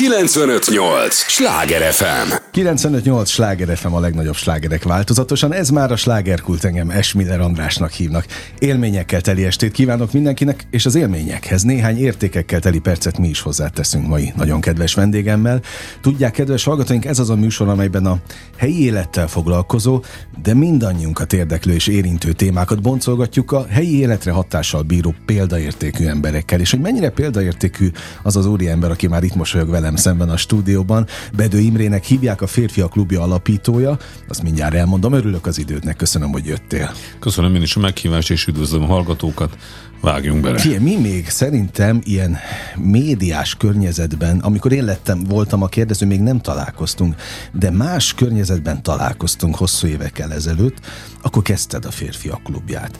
958! Sláger FM! 958 Sláger FM a legnagyobb slágerek változatosan. Ez már a slágerkult engem Esmiller Andrásnak hívnak. Élményekkel teli estét kívánok mindenkinek, és az élményekhez néhány értékekkel teli percet mi is hozzáteszünk mai nagyon kedves vendégemmel. Tudják, kedves hallgatóink, ez az a műsor, amelyben a helyi élettel foglalkozó, de mindannyiunkat érdeklő és érintő témákat boncolgatjuk a helyi életre hatással bíró példaértékű emberekkel. És hogy mennyire példaértékű az az úriember, aki már itt mosolyog velem szemben a stúdióban, Bedő Imrének hívják a Férfia Klubja alapítója. Azt mindjárt elmondom, örülök az idődnek, köszönöm, hogy jöttél. Köszönöm én is a meghívást, és üdvözlöm a hallgatókat. Vágjunk bele. Fie, mi még szerintem ilyen médiás környezetben, amikor én lettem, voltam a kérdező, még nem találkoztunk, de más környezetben találkoztunk hosszú évekkel ezelőtt, akkor kezdted a férfiak klubját.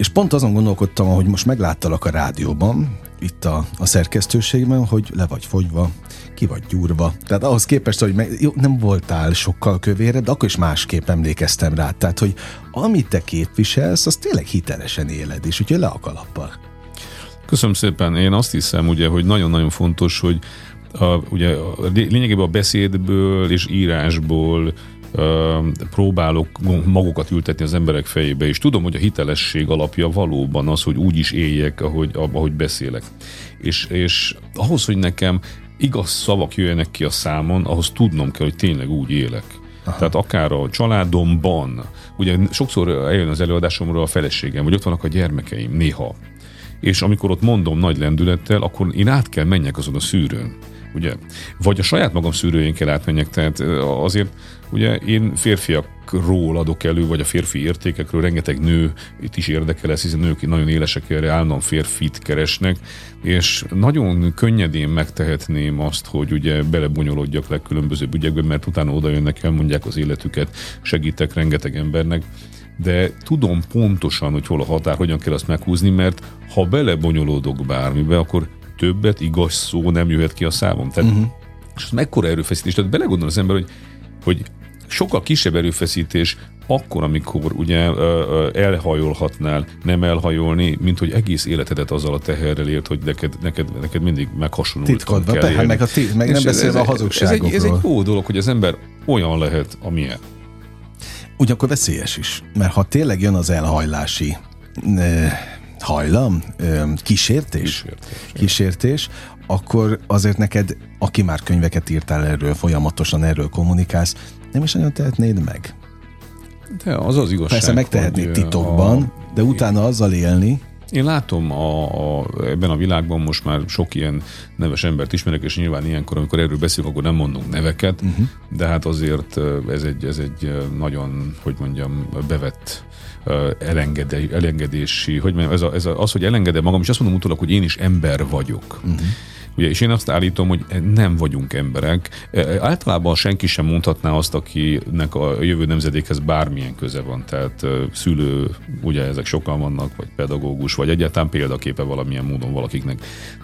És pont azon gondolkodtam, hogy most megláttalak a rádióban, itt a, a szerkesztőségben, hogy le vagy fogyva, ki vagy gyúrva. Tehát ahhoz képest, hogy meg, jó, nem voltál sokkal kövéred, de akkor is másképp emlékeztem rá. Tehát, hogy amit te képviselsz, az tényleg hitelesen éled, és úgyhogy le a kalappal. Köszönöm szépen. Én azt hiszem, ugye, hogy nagyon-nagyon fontos, hogy a, ugye a, lényegében a beszédből és írásból próbálok magukat ültetni az emberek fejébe, és tudom, hogy a hitelesség alapja valóban az, hogy úgy is éljek, ahogy, ahogy beszélek. És, és ahhoz, hogy nekem igaz szavak jöjjenek ki a számon, ahhoz tudnom kell, hogy tényleg úgy élek. Aha. Tehát akár a családomban, ugye sokszor eljön az előadásomra a feleségem, vagy ott vannak a gyermekeim néha. És amikor ott mondom nagy lendülettel, akkor én át kell menjek azon a szűrőn ugye? Vagy a saját magam szűrőjén kell átmenjek, tehát azért ugye én férfiakról adok elő, vagy a férfi értékekről, rengeteg nő itt is érdekel ez, hiszen nők nagyon élesek erre, állandóan férfit keresnek, és nagyon könnyedén megtehetném azt, hogy ugye belebonyolodjak legkülönbözőbb ügyekbe, mert utána oda jönnek, elmondják az életüket, segítek rengeteg embernek, de tudom pontosan, hogy hol a határ, hogyan kell azt meghúzni, mert ha belebonyolódok bármibe, akkor többet igaz szó nem jöhet ki a számom. Tehát, uh-huh. És ez mekkora erőfeszítés. Tehát belegondol az ember, hogy, hogy sokkal kisebb erőfeszítés akkor, amikor ugye elhajolhatnál, nem elhajolni, mint hogy egész életedet azzal a teherrel ért, hogy neked, neked, neked mindig meghasonlult Titkadva, kell hát meg, a tit, meg nem beszélve a hazugságokról. Ez egy, ez egy jó dolog, hogy az ember olyan lehet, amilyen. Ugyanakkor veszélyes is, mert ha tényleg jön az elhajlási hajlam, kísértés, kísértés, kísértés akkor azért neked, aki már könyveket írtál erről, folyamatosan erről kommunikálsz, nem is nagyon tehetnéd meg. De az az igazság. Persze megtehetnéd titokban, a... de utána azzal élni, én látom a, a, ebben a világban most már sok ilyen neves embert ismerek, és nyilván ilyenkor, amikor erről beszélünk, akkor nem mondunk neveket, uh-huh. de hát azért ez egy, ez egy nagyon, hogy mondjam, bevett elengedé, elengedési, hogy mondjam, ez, a, ez a, az, hogy elengedem magam, és azt mondom utólag, hogy én is ember vagyok. Uh-huh. Ugye, és én azt állítom, hogy nem vagyunk emberek. Általában senki sem mondhatná azt, akinek a jövő nemzedékhez bármilyen köze van. Tehát szülő, ugye ezek sokan vannak, vagy pedagógus, vagy egyáltalán példaképe valamilyen módon valakiknek.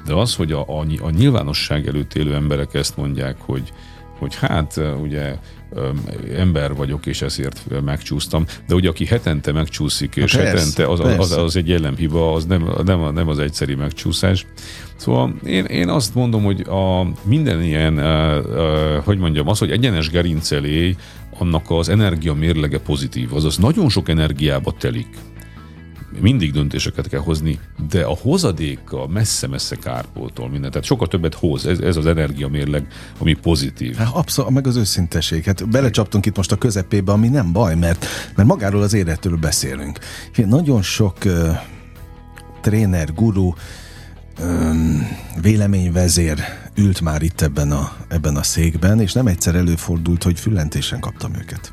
De az, hogy a, a, a nyilvánosság előtt élő emberek ezt mondják, hogy hogy hát ugye ember vagyok, és ezért megcsúsztam. De ugye aki hetente megcsúszik, és persze, hetente, az, az, az egy jellemhiba, az nem, nem, nem az egyszeri megcsúszás. Szóval én, én azt mondom, hogy a minden ilyen, hogy mondjam, az, hogy egyenes gerincelé, annak az energia mérlege pozitív, azaz nagyon sok energiába telik mindig döntéseket kell hozni, de a hozadéka messze-messze kárpótol minden. Tehát sokkal többet hoz, ez, ez az energiamérleg, ami pozitív. Hát abszolút, meg az őszinteség. Hát belecsaptunk itt most a közepébe, ami nem baj, mert, mert magáról az életről beszélünk. Nagyon sok uh, tréner, guru, um, véleményvezér ült már itt ebben a, ebben a székben, és nem egyszer előfordult, hogy füllentésen kaptam őket.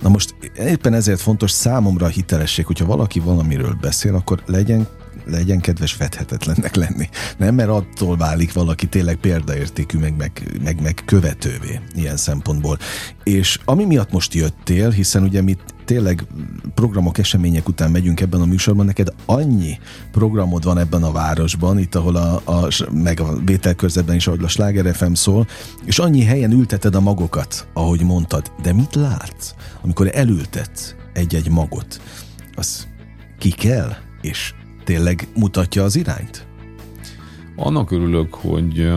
Na most éppen ezért fontos számomra a hitelesség, hogyha valaki valamiről beszél, akkor legyen legyen kedves fedhetetlennek lenni. Nem, mert attól válik valaki tényleg példaértékű, meg, meg, meg, meg követővé ilyen szempontból. És ami miatt most jöttél, hiszen ugye mi tényleg programok, események után megyünk ebben a műsorban, neked annyi programod van ebben a városban, itt ahol a, a meg a vételkörzetben is, ahogy a Sláger FM szól, és annyi helyen ülteted a magokat, ahogy mondtad. De mit látsz, amikor elültetsz egy-egy magot? Az ki kell, és tényleg mutatja az irányt? Annak örülök, hogy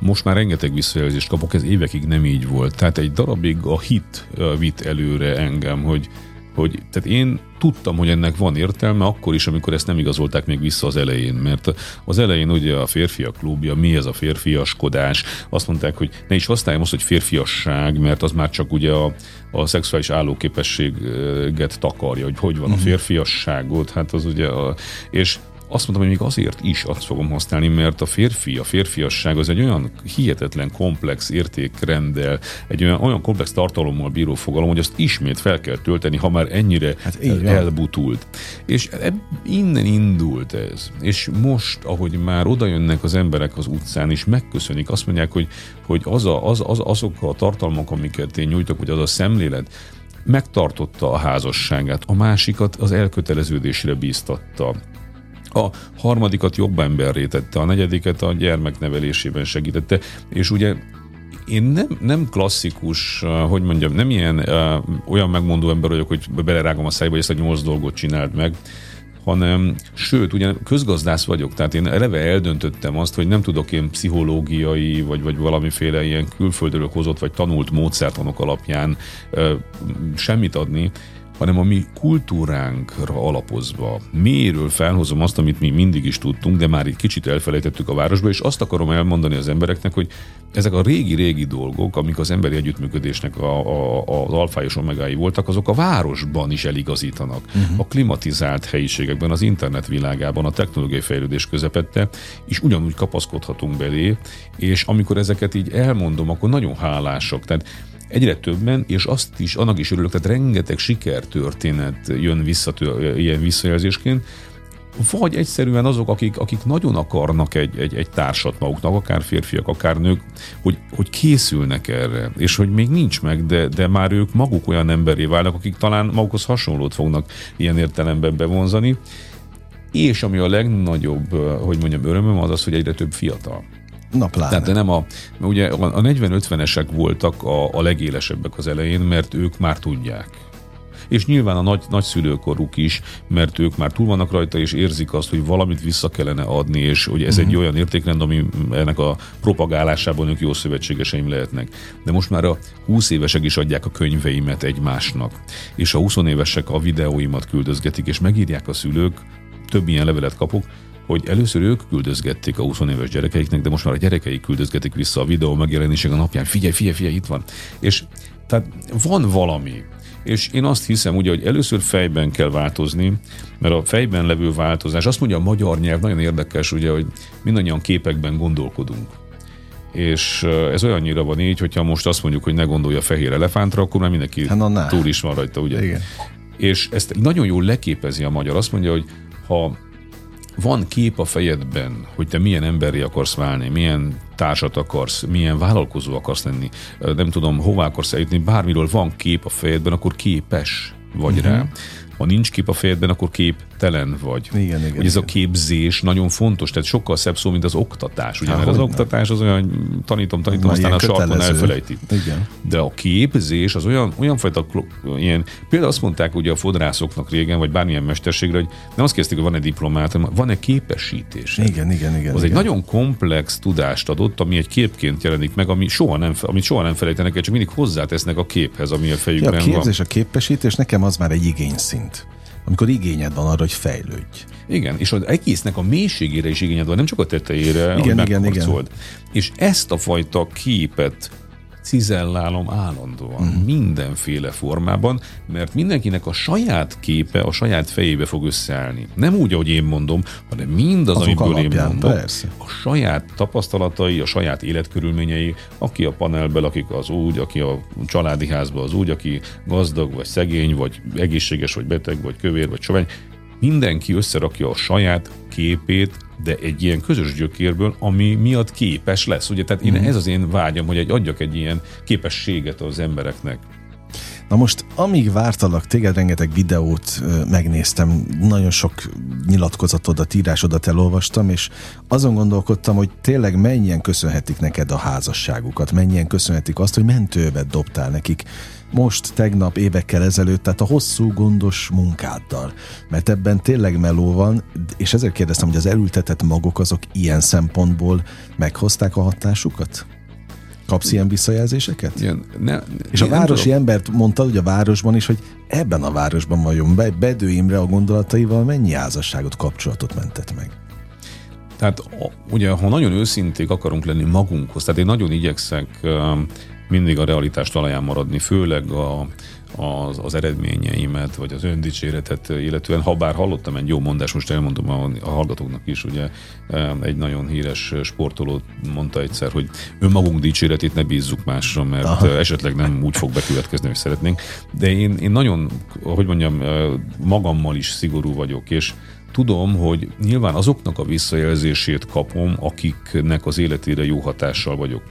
most már rengeteg visszajelzést kapok, ez évekig nem így volt. Tehát egy darabig a hit vitt előre engem, hogy, hogy tehát én tudtam, hogy ennek van értelme akkor is, amikor ezt nem igazolták még vissza az elején, mert az elején ugye a férfiak klubja, mi ez a férfiaskodás, azt mondták, hogy ne is használjam azt, hogy férfiasság, mert az már csak ugye a, a szexuális állóképességet takarja, hogy hogy van a mhm. férfiasságot, hát az ugye a, és azt mondtam, hogy még azért is azt fogom használni, mert a férfi, a férfiasság az egy olyan hihetetlen komplex értékrendel, egy olyan, olyan komplex tartalommal bíró fogalom, hogy azt ismét fel kell tölteni, ha már ennyire hát elbutult. És innen indult ez. És most, ahogy már oda jönnek az emberek az utcán, és megköszönik, azt mondják, hogy, hogy az a, az, az, azok a tartalmak, amiket én nyújtok, hogy az a szemlélet, megtartotta a házasságát, a másikat az elköteleződésre bíztatta a harmadikat jobb emberré tette, a negyediket a gyermek nevelésében segítette, és ugye én nem, nem klasszikus, hogy mondjam, nem ilyen uh, olyan megmondó ember vagyok, hogy belerágom a szájba, hogy ezt a nyolc dolgot csináld meg, hanem sőt, ugye közgazdász vagyok, tehát én eleve eldöntöttem azt, hogy nem tudok én pszichológiai, vagy, vagy valamiféle ilyen külföldről hozott, vagy tanult módszertanok alapján uh, semmit adni, hanem a mi kultúránkra alapozva. Miről felhozom azt, amit mi mindig is tudtunk, de már egy kicsit elfelejtettük a városba, és azt akarom elmondani az embereknek, hogy ezek a régi-régi dolgok, amik az emberi együttműködésnek a, a, az alfá és omegái voltak, azok a városban is eligazítanak. Uh-huh. A klimatizált helyiségekben, az internet világában, a technológiai fejlődés közepette, és ugyanúgy kapaszkodhatunk belé, és amikor ezeket így elmondom, akkor nagyon hálások. Tehát egyre többen, és azt is, annak is örülök, tehát rengeteg sikertörténet jön vissza ilyen visszajelzésként, vagy egyszerűen azok, akik, akik nagyon akarnak egy, egy, egy társat maguknak, akár férfiak, akár nők, hogy, hogy készülnek erre, és hogy még nincs meg, de, de már ők maguk olyan emberé válnak, akik talán magukhoz hasonlót fognak ilyen értelemben bevonzani. És ami a legnagyobb, hogy mondjam, örömöm az az, hogy egyre több fiatal. Na, pláne. Tehát nem a, ugye a 40-50-esek voltak a, a legélesebbek az elején, mert ők már tudják és nyilván a nagy, nagyszülőkoruk is, mert ők már túl vannak rajta, és érzik azt, hogy valamit vissza kellene adni, és hogy ez uh-huh. egy mhm. olyan értékrend, ami ennek a propagálásában ők jó szövetségeseim lehetnek. De most már a 20 évesek is adják a könyveimet egymásnak, és a 20 évesek a videóimat küldözgetik, és megírják a szülők, több ilyen levelet kapok, hogy először ők küldözgették a 20 éves gyerekeiknek, de most már a gyerekeik küldözgetik vissza a videó megjelenések a napján. Figyelj, figyelj, figyelj, itt van. És tehát van valami. És én azt hiszem ugye, hogy először fejben kell változni, mert a fejben levő változás, azt mondja a magyar nyelv, nagyon érdekes, ugye, hogy mindannyian képekben gondolkodunk. És ez olyannyira van így, hogyha most azt mondjuk, hogy ne gondolja a fehér elefántra, akkor már mindenki hát, túl is van rajta, ugye? Igen. És ezt nagyon jól leképezi a magyar. Azt mondja, hogy ha van kép a fejedben, hogy te milyen emberi akarsz válni, milyen társat akarsz, milyen vállalkozó akarsz lenni, nem tudom, hová akarsz eljutni, bármiről van kép a fejedben, akkor képes vagy uh-huh. rá. Ha nincs kép a fejedben, akkor képtelen vagy. Igen, igen, hogy ez igen. a képzés nagyon fontos, tehát sokkal szebb szó, mint az oktatás. Ugye? Há, mert az nem. oktatás az olyan, tanítom, tanítom, aztán a sarkon elfelejti. Igen. De a képzés az olyan, olyan fajta, ilyen, például azt mondták ugye a fodrászoknak régen, vagy bármilyen mesterségre, hogy nem azt kezdték, hogy van-e diplomát, hanem van-e képesítés. Igen, igen, igen. Az igen. egy nagyon komplex tudást adott, ami egy képként jelenik meg, ami soha nem, amit soha nem felejtenek el, csak mindig hozzátesznek a képhez, ami a fejükben ja, a képzés, van. a képesítés nekem az már egy igényszint amikor igényed van arra, hogy fejlődj. Igen, és az egésznek a mélységére is igényed van, nem csak a tetejére, igen, igen, igen. És ezt a fajta képet cizellálom állandóan, uh-huh. mindenféle formában, mert mindenkinek a saját képe a saját fejébe fog összeállni. Nem úgy, ahogy én mondom, hanem mindaz, Azok amiből alapján, én mondom, persze. a saját tapasztalatai, a saját életkörülményei, aki a panelben akik az úgy, aki a családi házban az úgy, aki gazdag, vagy szegény, vagy egészséges, vagy beteg, vagy kövér, vagy sovány, mindenki összerakja a saját képét, de egy ilyen közös gyökérből, ami miatt képes lesz. Ugye, tehát én, mm. ez az én vágyam, hogy egy, adjak egy ilyen képességet az embereknek. Na most, amíg vártalak, téged rengeteg videót megnéztem, nagyon sok nyilatkozatodat, írásodat elolvastam, és azon gondolkodtam, hogy tényleg mennyien köszönhetik neked a házasságukat, mennyien köszönhetik azt, hogy mentővet dobtál nekik most, tegnap, évekkel ezelőtt, tehát a hosszú, gondos munkáddal. Mert ebben tényleg meló van, és ezért kérdeztem, hogy az elültetett magok azok ilyen szempontból meghozták a hatásukat? Kapsz ilyen visszajelzéseket? Igen, ne, és a városi tudom. embert mondtad, hogy a városban is, hogy ebben a városban vagyunk. Be, Bedő Imre a gondolataival mennyi házasságot, kapcsolatot mentett meg? Tehát ugye, ha nagyon őszinték akarunk lenni magunkhoz, tehát én nagyon igyekszek mindig a realitás talaján maradni, főleg a, az, az eredményeimet, vagy az öndicséretet illetően, ha bár hallottam egy jó mondás, most elmondom a, a hallgatóknak is, ugye egy nagyon híres sportoló mondta egyszer, hogy önmagunk dicséretét ne bízzuk másra, mert Aha. esetleg nem úgy fog bekövetkezni, hogy szeretnénk. De én, én nagyon, hogy mondjam, magammal is szigorú vagyok, és tudom, hogy nyilván azoknak a visszajelzését kapom, akiknek az életére jó hatással vagyok.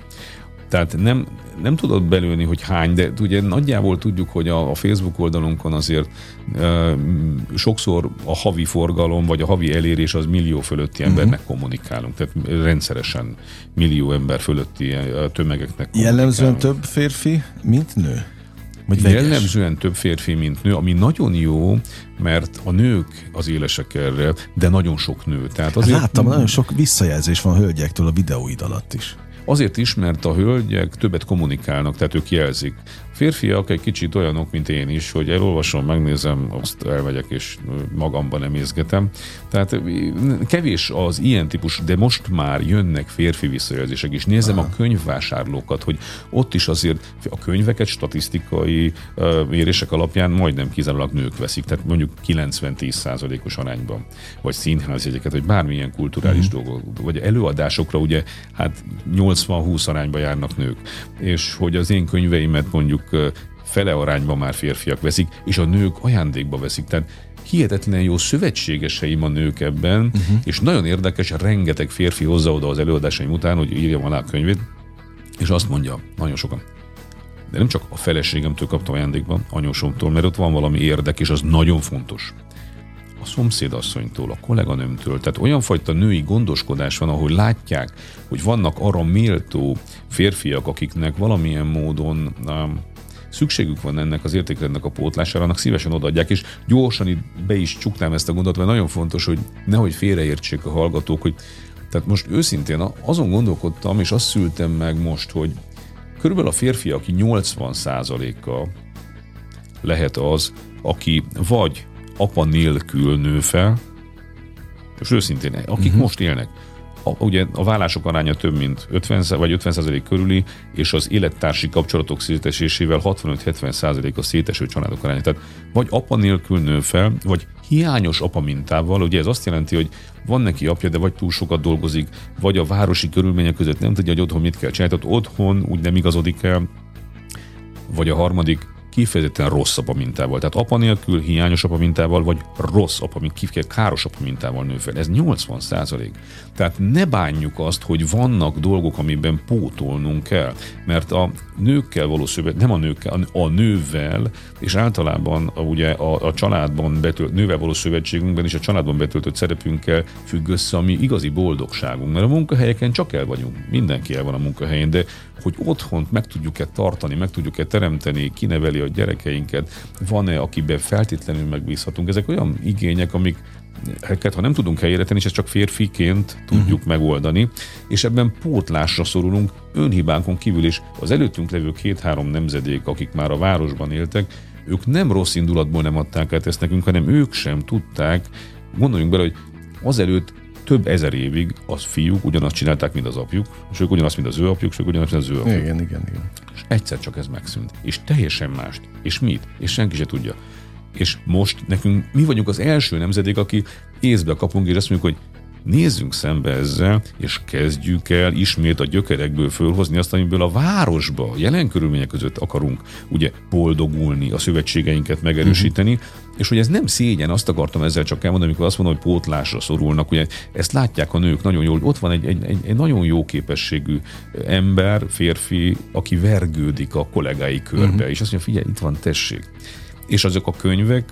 Tehát nem, nem tudod belőni, hogy hány, de ugye nagyjából tudjuk, hogy a, a Facebook oldalunkon azért e, sokszor a havi forgalom, vagy a havi elérés az millió fölötti mhm. embernek uh-huh. kommunikálunk. Tehát rendszeresen millió ember fölötti tömegeknek Jellemzően több férfi, mint nő? Vagy Jellemzően több férfi, mint nő, ami nagyon jó, mert a nők az élesek erre, de nagyon sok nő. Tehát azért... Láttam, nagyon sok visszajelzés van a hölgyektől a videóid alatt is. Azért is, mert a hölgyek többet kommunikálnak, tehát ők jelzik. Férfiak egy kicsit olyanok, mint én is, hogy elolvasom, megnézem, azt elmegyek és magamban emészgetem. Tehát kevés az ilyen típus, de most már jönnek férfi visszajelzések is. Nézem Aha. a könyvvásárlókat, hogy ott is azért a könyveket statisztikai mérések alapján majdnem kizárólag nők veszik, tehát mondjuk 90-10 százalékos arányban. Vagy színházjegyeket, vagy bármilyen kulturális uh-huh. dolgok, vagy előadásokra ugye hát 80-20 arányba járnak nők. És hogy az én könyveimet mondjuk fele arányban már férfiak veszik, és a nők ajándékba veszik. Tehát hihetetlen jó szövetségeseim a nők ebben, uh-huh. és nagyon érdekes, rengeteg férfi hozza oda az előadásaim után, hogy írjam alá a könyvét, és azt mondja, nagyon sokan, de nem csak a feleségemtől kaptam ajándékban, anyósomtól, mert ott van valami érdek, és az nagyon fontos a szomszédasszonytól, a kolléganőmtől. Tehát olyan fajta női gondoskodás van, ahol látják, hogy vannak arra méltó férfiak, akiknek valamilyen módon um, szükségük van ennek az értékrendnek a pótlására, annak szívesen odaadják, és gyorsan itt be is csuknám ezt a gondot, mert nagyon fontos, hogy nehogy félreértsék a hallgatók, hogy tehát most őszintén azon gondolkodtam, és azt szültem meg most, hogy körülbelül a férfi, aki 80%-a lehet az, aki vagy apa nélkül nő fel, és őszintén, akik uh-huh. most élnek, a, ugye a vállások aránya több mint 50 vagy 50 körüli, és az élettársi kapcsolatok szétesésével 65-70% a széteső családok aránya. Tehát vagy apa nélkül nő fel, vagy hiányos apa mintával, ugye ez azt jelenti, hogy van neki apja, de vagy túl sokat dolgozik, vagy a városi körülmények között nem tudja, hogy otthon mit kell csinálni, tehát otthon úgy nem igazodik el, vagy a harmadik, kifejezetten rossz apa mintával. Tehát apa nélkül, hiányos apa mintával, vagy rossz apa, kifejezetten káros apa mintával nő fel. Ez 80 százalék. Tehát ne bánjuk azt, hogy vannak dolgok, amiben pótolnunk kell. Mert a nőkkel való szövet, nem a nőkkel, a nővel, és általában a, ugye a, a családban betölt, nővel való szövetségünkben és a családban betöltött szerepünkkel függ össze a mi igazi boldogságunk. Mert a munkahelyeken csak el vagyunk, mindenki el van a munkahelyén, de hogy otthont meg tudjuk-e tartani, meg tudjuk-e teremteni, kineveli a gyerekeinket, van-e, akiben feltétlenül megbízhatunk. Ezek olyan igények, amik ha nem tudunk helyére tenni, és ezt csak férfiként tudjuk uh-huh. megoldani, és ebben pótlásra szorulunk önhibánkon kívül, és az előttünk levő két-három nemzedék, akik már a városban éltek, ők nem rossz indulatból nem adták át ezt nekünk, hanem ők sem tudták, gondoljunk bele, hogy azelőtt több ezer évig az fiúk ugyanazt csinálták, mint az apjuk, és ők ugyanazt, mint az ő apjuk, és ők ugyanazt, mint az ő apjuk. Igen, igen, igen. És egyszer csak ez megszűnt. És teljesen mást. És mit? És senki se tudja. És most nekünk mi vagyunk az első nemzedék, aki észbe kapunk, és azt mondjuk, hogy nézzünk szembe ezzel, és kezdjük el ismét a gyökerekből fölhozni azt, amiből a városba, jelen körülmények között akarunk ugye boldogulni, a szövetségeinket megerősíteni, uh-huh. És hogy ez nem szégyen, azt akartam ezzel csak elmondani, amikor azt mondom, hogy pótlásra szorulnak, ugye ezt látják a nők nagyon jól, hogy ott van egy, egy, egy, egy nagyon jó képességű ember, férfi, aki vergődik a kollégái körbe, uh-huh. és azt mondja, figyelj, itt van, tessék. És azok a könyvek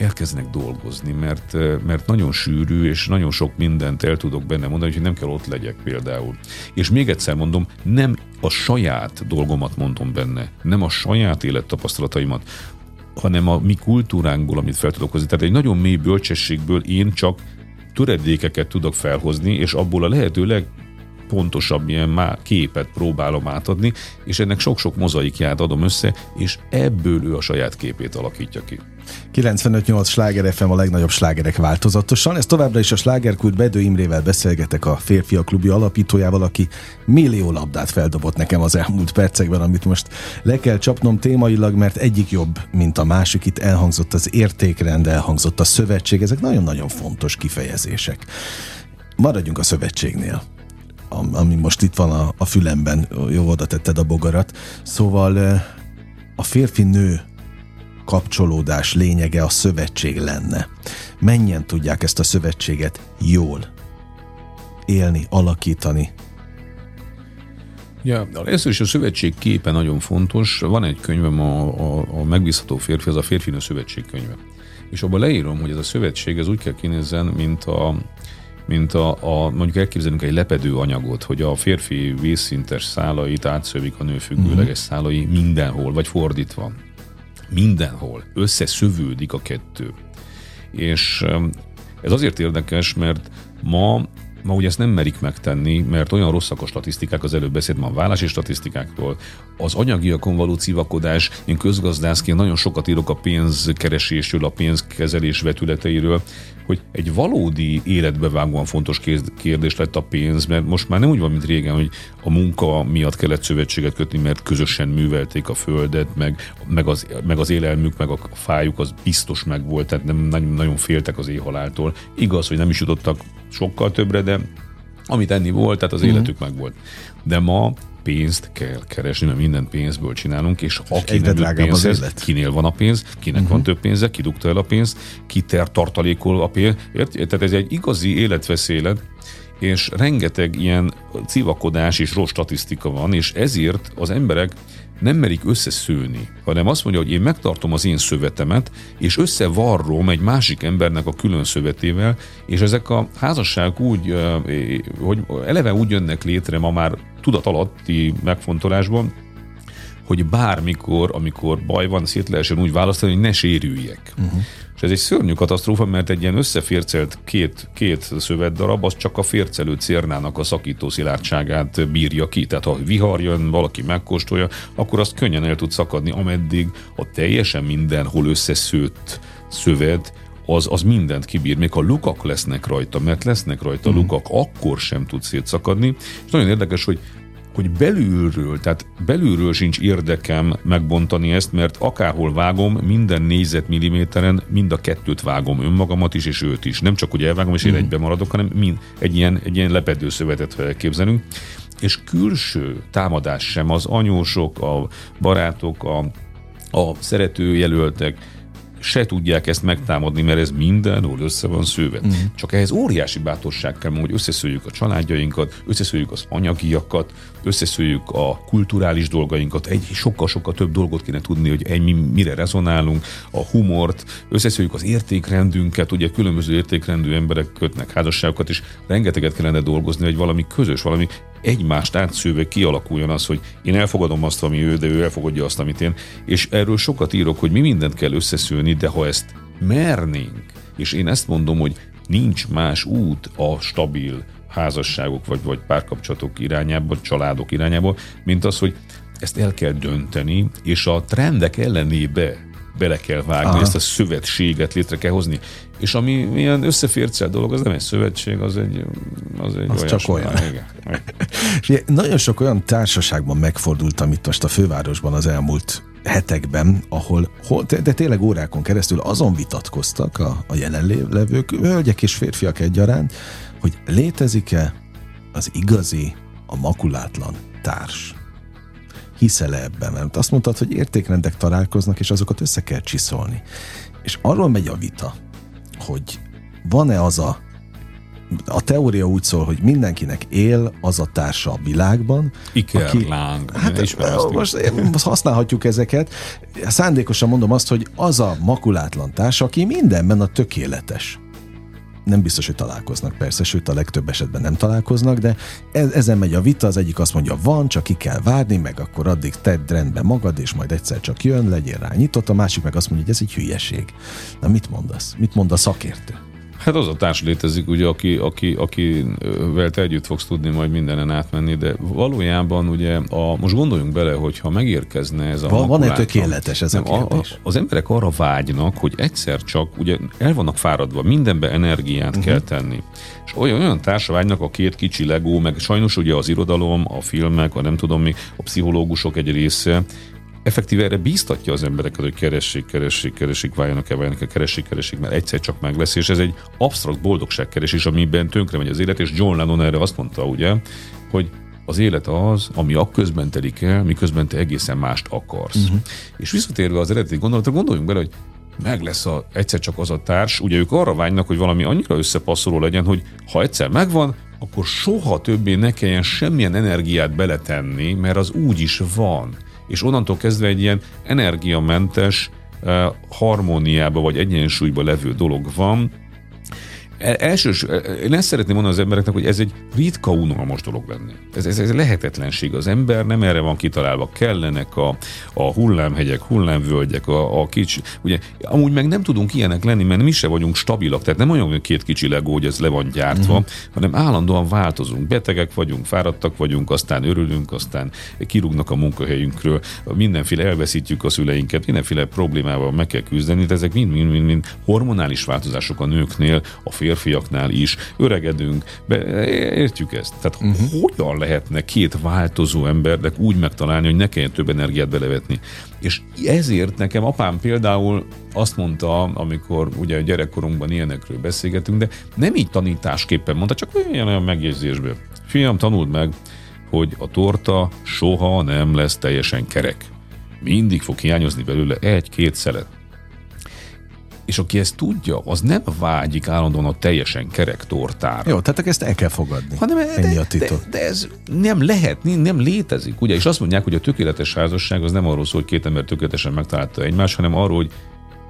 elkezdenek dolgozni, mert, mert nagyon sűrű, és nagyon sok mindent el tudok benne mondani, hogy nem kell ott legyek például. És még egyszer mondom, nem a saját dolgomat mondom benne, nem a saját élettapasztalataimat, hanem a mi kultúránkból, amit fel tudok hozni. Tehát egy nagyon mély bölcsességből én csak töredékeket tudok felhozni, és abból a lehető leg pontosabb ilyen má, képet próbálom átadni, és ennek sok-sok mozaikját adom össze, és ebből ő a saját képét alakítja ki. 95-8 sláger FM a legnagyobb slágerek változatosan. Ez továbbra is a slágerkult Bedő Imrével beszélgetek a Férfiak klubja alapítójával, aki millió labdát feldobott nekem az elmúlt percekben, amit most le kell csapnom témailag, mert egyik jobb, mint a másik. Itt elhangzott az értékrend, elhangzott a szövetség, ezek nagyon-nagyon fontos kifejezések. Maradjunk a szövetségnél ami most itt van a, a fülemben, jó oda tetted a bogarat. Szóval a férfi-nő kapcsolódás lényege a szövetség lenne. Mennyien tudják ezt a szövetséget jól élni, alakítani? Ja, először is a szövetség képe nagyon fontos. Van egy könyvem, a, a, a Megbízható férfi, az a férfinő szövetség könyve. És abban leírom, hogy ez a szövetség ez úgy kell kinézzen, mint a, mint a, a mondjuk elképzelünk egy lepedő anyagot, hogy a férfi vízszintes szálait átszövik a nő függőleges uh-huh. szálai mindenhol, vagy fordítva. Mindenhol összeszövődik a kettő. És ez azért érdekes, mert ma Ma ugye ezt nem merik megtenni, mert olyan rosszak a statisztikák, az előbb beszéltem a vállási statisztikákról, az anyagiakon való civakodás, én közgazdászként nagyon sokat írok a pénzkeresésről, a pénzkezelés vetületeiről, hogy egy valódi életbevágóan fontos kérdés lett a pénz, mert most már nem úgy van, mint régen, hogy a munka miatt kellett szövetséget kötni, mert közösen művelték a földet, meg, meg, az, meg az élelmük, meg a fájuk az biztos meg volt, tehát nem nagyon, nagyon féltek az éhaláltól. Igaz, hogy nem is jutottak sokkal többre, de amit enni volt, tehát az mm. életük meg volt. De ma pénzt kell keresni, mert mindent pénzből csinálunk, és aki nem jut pénzhez, az kinél van a pénz, kinek uh-huh. van több pénze, ki dugta el a pénzt, ki ter tartalékol a pénz. Tehát ez egy igazi életveszélet, és rengeteg ilyen civakodás és rossz statisztika van, és ezért az emberek nem merik összeszőni, hanem azt mondja, hogy én megtartom az én szövetemet, és összevarrom egy másik embernek a külön szövetével, és ezek a házasságok úgy, hogy eleve úgy jönnek létre ma már tudat alatti megfontolásban, hogy bármikor, amikor baj van, szét lehessen úgy választani, hogy ne sérüljek. Uh-huh. És ez egy szörnyű katasztrófa, mert egy ilyen összefércelt két, két szövetdarab, az csak a fércelő cérnának a szakító szilárdságát bírja ki. Tehát ha vihar jön, valaki megkóstolja, akkor azt könnyen el tud szakadni, ameddig a teljesen mindenhol összeszőtt szövet, az, az mindent kibír, még ha lukak lesznek rajta, mert lesznek rajta mm. lukak, akkor sem tud szétszakadni. És nagyon érdekes, hogy hogy belülről, tehát belülről sincs érdekem megbontani ezt, mert akárhol vágom, minden négyzetmilliméteren mind a kettőt vágom, önmagamat is és őt is. Nem csak, hogy elvágom és én mm. egybe maradok, hanem mind, egy ilyen, egy ilyen lepedőszövetet elképzelünk. És külső támadás sem az anyósok, a barátok, a, a szeretőjelöltek, se tudják ezt megtámadni, mert ez mindenhol össze van szőve. Mm. Csak ehhez óriási bátorság kell, hogy összeszőjük a családjainkat, összeszőjük az anyagiakat, összeszőjük a kulturális dolgainkat, egy sokkal-sokkal több dolgot kéne tudni, hogy egy mi mire rezonálunk, a humort, összeszőjük az értékrendünket, ugye különböző értékrendű emberek kötnek házasságokat, és rengeteget kellene dolgozni, hogy valami közös, valami egymást átszőve kialakuljon az, hogy én elfogadom azt, ami ő, de ő elfogadja azt, amit én. És erről sokat írok, hogy mi mindent kell összeszülni, de ha ezt mernénk, és én ezt mondom, hogy nincs más út a stabil házasságok vagy, vagy párkapcsolatok irányába, családok irányába, mint az, hogy ezt el kell dönteni, és a trendek ellenébe bele kell vágni, Aha. ezt a szövetséget létre kell hozni. És ami ilyen összefércel dolog, az nem egy szövetség, az egy, az egy az csak olyan. Igen. nagyon sok olyan társaságban megfordult, amit most a fővárosban az elmúlt hetekben, ahol, hol, de tényleg órákon keresztül azon vitatkoztak a, a jelenlevők, hölgyek és férfiak egyaránt, hogy létezik-e az igazi, a makulátlan társ. Hiszel-e ebben? Mert azt mondtad, hogy értékrendek találkoznak, és azokat össze kell csiszolni. És arról megy a vita, hogy van-e az a a teória úgy szól, hogy mindenkinek él az a társa a világban. Ikerláng. Aki, hát most, most használhatjuk ezeket. Szándékosan mondom azt, hogy az a makulátlan társa, aki mindenben a tökéletes nem biztos, hogy találkoznak, persze, sőt a legtöbb esetben nem találkoznak, de ez, ezen megy a vita, az egyik azt mondja, van, csak ki kell várni, meg akkor addig tedd rendbe magad, és majd egyszer csak jön, legyél rá nyitott, a másik meg azt mondja, hogy ez egy hülyeség. Na mit mondasz? Mit mond a szakértő? Hát az a társ létezik, ugye, aki, aki, akivel te együtt fogsz tudni majd mindenen átmenni, de valójában ugye, a, most gondoljunk bele, hogy ha megérkezne ez a Van, Van-e tökéletes ez nem, a kérdés? A, az emberek arra vágynak, hogy egyszer csak, ugye el vannak fáradva, mindenbe energiát uh-huh. kell tenni. És olyan, olyan társa vágynak a két kicsi legó, meg sajnos ugye az irodalom, a filmek, a nem tudom mi, a pszichológusok egy része, effektíve erre bíztatja az embereket, hogy keressék, keressék, keressék, váljanak-e, váljanak-e, keressék, keressék, mert egyszer csak meg lesz, és ez egy absztrakt boldogságkeresés, amiben tönkre megy az élet, és John Lennon erre azt mondta, ugye, hogy az élet az, ami akközben telik el, miközben te egészen mást akarsz. Uh-huh. És visszatérve az eredeti gondolatra, gondoljunk bele, hogy meg lesz a, egyszer csak az a társ, ugye ők arra vágynak, hogy valami annyira összepasszoló legyen, hogy ha egyszer megvan, akkor soha többé ne kelljen semmilyen energiát beletenni, mert az úgy is van és onnantól kezdve egy ilyen energiamentes, eh, harmóniába vagy egyensúlyba levő dolog van, elsős, e, én ezt szeretném mondani az embereknek, hogy ez egy ritka unalmas dolog lenni. Ez, ez, ez lehetetlenség. Az ember nem erre van kitalálva. Kellenek a, a hullámhegyek, hullámvölgyek, a, a kicsi. Ugye, amúgy meg nem tudunk ilyenek lenni, mert mi se vagyunk stabilak. Tehát nem olyan, hogy két kicsi legó, hogy ez le van gyártva, uh-huh. hanem állandóan változunk. Betegek vagyunk, fáradtak vagyunk, aztán örülünk, aztán kirúgnak a munkahelyünkről, mindenféle elveszítjük a szüleinket, mindenféle problémával meg kell küzdeni, de ezek mind-mind hormonális változások a nőknél, a fél férfiaknál is, öregedünk, be, értjük ezt. Tehát uh-huh. hogyan lehetne két változó embernek úgy megtalálni, hogy ne kelljen több energiát belevetni. És ezért nekem apám például azt mondta, amikor ugye a gyerekkorunkban ilyenekről beszélgetünk, de nem így tanításképpen mondta, csak olyan, olyan megjegyzésből. Fiam, tanuld meg, hogy a torta soha nem lesz teljesen kerek. Mindig fog hiányozni belőle egy-két szelet és aki ezt tudja, az nem vágyik állandóan a teljesen kerek tortára. Jó, tehát ezt el kell fogadni. Hanem, Ennyi de, a titok. De, de, ez nem lehet, nem létezik. Ugye, és azt mondják, hogy a tökéletes házasság az nem arról szól, hogy két ember tökéletesen megtalálta egymást, hanem arról, hogy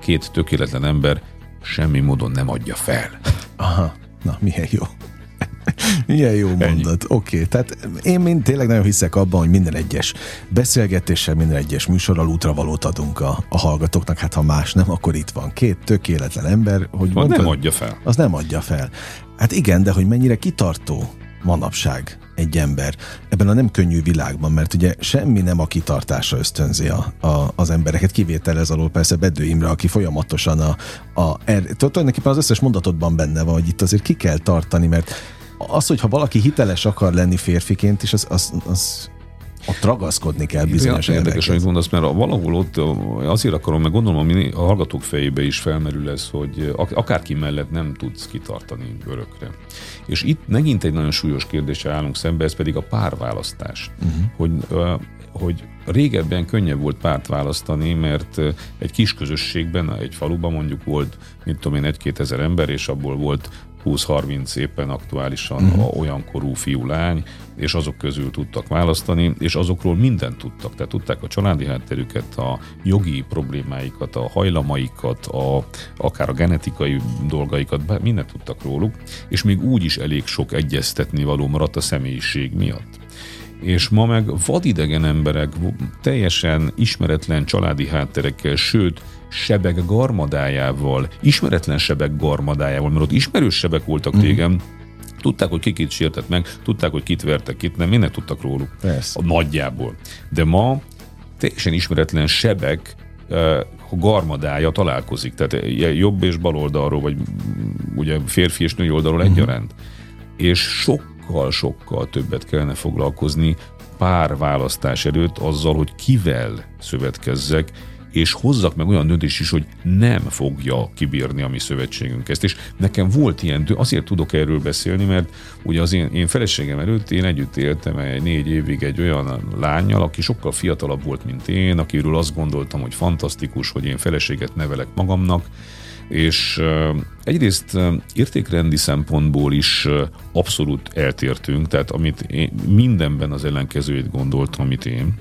két tökéletlen ember semmi módon nem adja fel. Aha, na milyen jó. Milyen jó mondat. Oké, okay. tehát én mind tényleg nagyon hiszek abban, hogy minden egyes beszélgetéssel, minden egyes műsorral útravalót adunk a, a hallgatóknak. Hát ha más nem, akkor itt van két tökéletlen ember, hogy mondtad, nem adja fel. Az nem adja fel. Hát igen, de hogy mennyire kitartó manapság egy ember ebben a nem könnyű világban, mert ugye semmi nem a kitartása ösztönzi a, a, az embereket, kivételez alól persze Bedő Imre, aki folyamatosan a, a er, tulajdonképpen az összes mondatodban benne van, hogy itt azért ki kell tartani, mert az, hogyha valaki hiteles akar lenni férfiként is, az, az, az ott ragaszkodni kell bizonyos ja, Érdekes, amit mondasz, mert valahol ott azért akarom, meg gondolom, a, hallgatók fejébe is felmerül ez, hogy akárki mellett nem tudsz kitartani örökre. És itt megint egy nagyon súlyos kérdése állunk szembe, ez pedig a párválasztás. Uh-huh. Hogy, hogy régebben könnyebb volt párt választani, mert egy kis közösségben, egy faluban mondjuk volt, mint tudom én, egy-két ezer ember, és abból volt 20-30 éppen aktuálisan uh-huh. olyan korú fiú-lány, és azok közül tudtak választani, és azokról mindent tudtak. Tehát tudták a családi hátterüket, a jogi problémáikat, a hajlamaikat, a, akár a genetikai dolgaikat, mindent tudtak róluk, és még úgy is elég sok egyeztetni való maradt a személyiség miatt és ma meg vadidegen emberek, teljesen ismeretlen családi hátterekkel, sőt, sebek garmadájával, ismeretlen sebek garmadájával, mert ott ismerős sebek voltak mm. régen, Tudták, hogy ki kit sértett meg, tudták, hogy kit vertek, kit nem, mindent tudtak róluk. Persze. A nagyjából. De ma teljesen ismeretlen sebek a garmadája találkozik. Tehát jobb és bal oldalról, vagy ugye férfi és női oldalról uh-huh. egyaránt. És sokkal, sokkal többet kellene foglalkozni pár választás előtt azzal, hogy kivel szövetkezzek, és hozzak meg olyan döntés is, hogy nem fogja kibírni a mi szövetségünk ezt. És nekem volt ilyen, azért tudok erről beszélni, mert ugye az én, én feleségem előtt én együtt éltem egy négy évig egy olyan lányjal, aki sokkal fiatalabb volt, mint én, akiről azt gondoltam, hogy fantasztikus, hogy én feleséget nevelek magamnak, és egyrészt értékrendi szempontból is abszolút eltértünk, tehát amit én mindenben az ellenkezőjét gondoltam, amit én.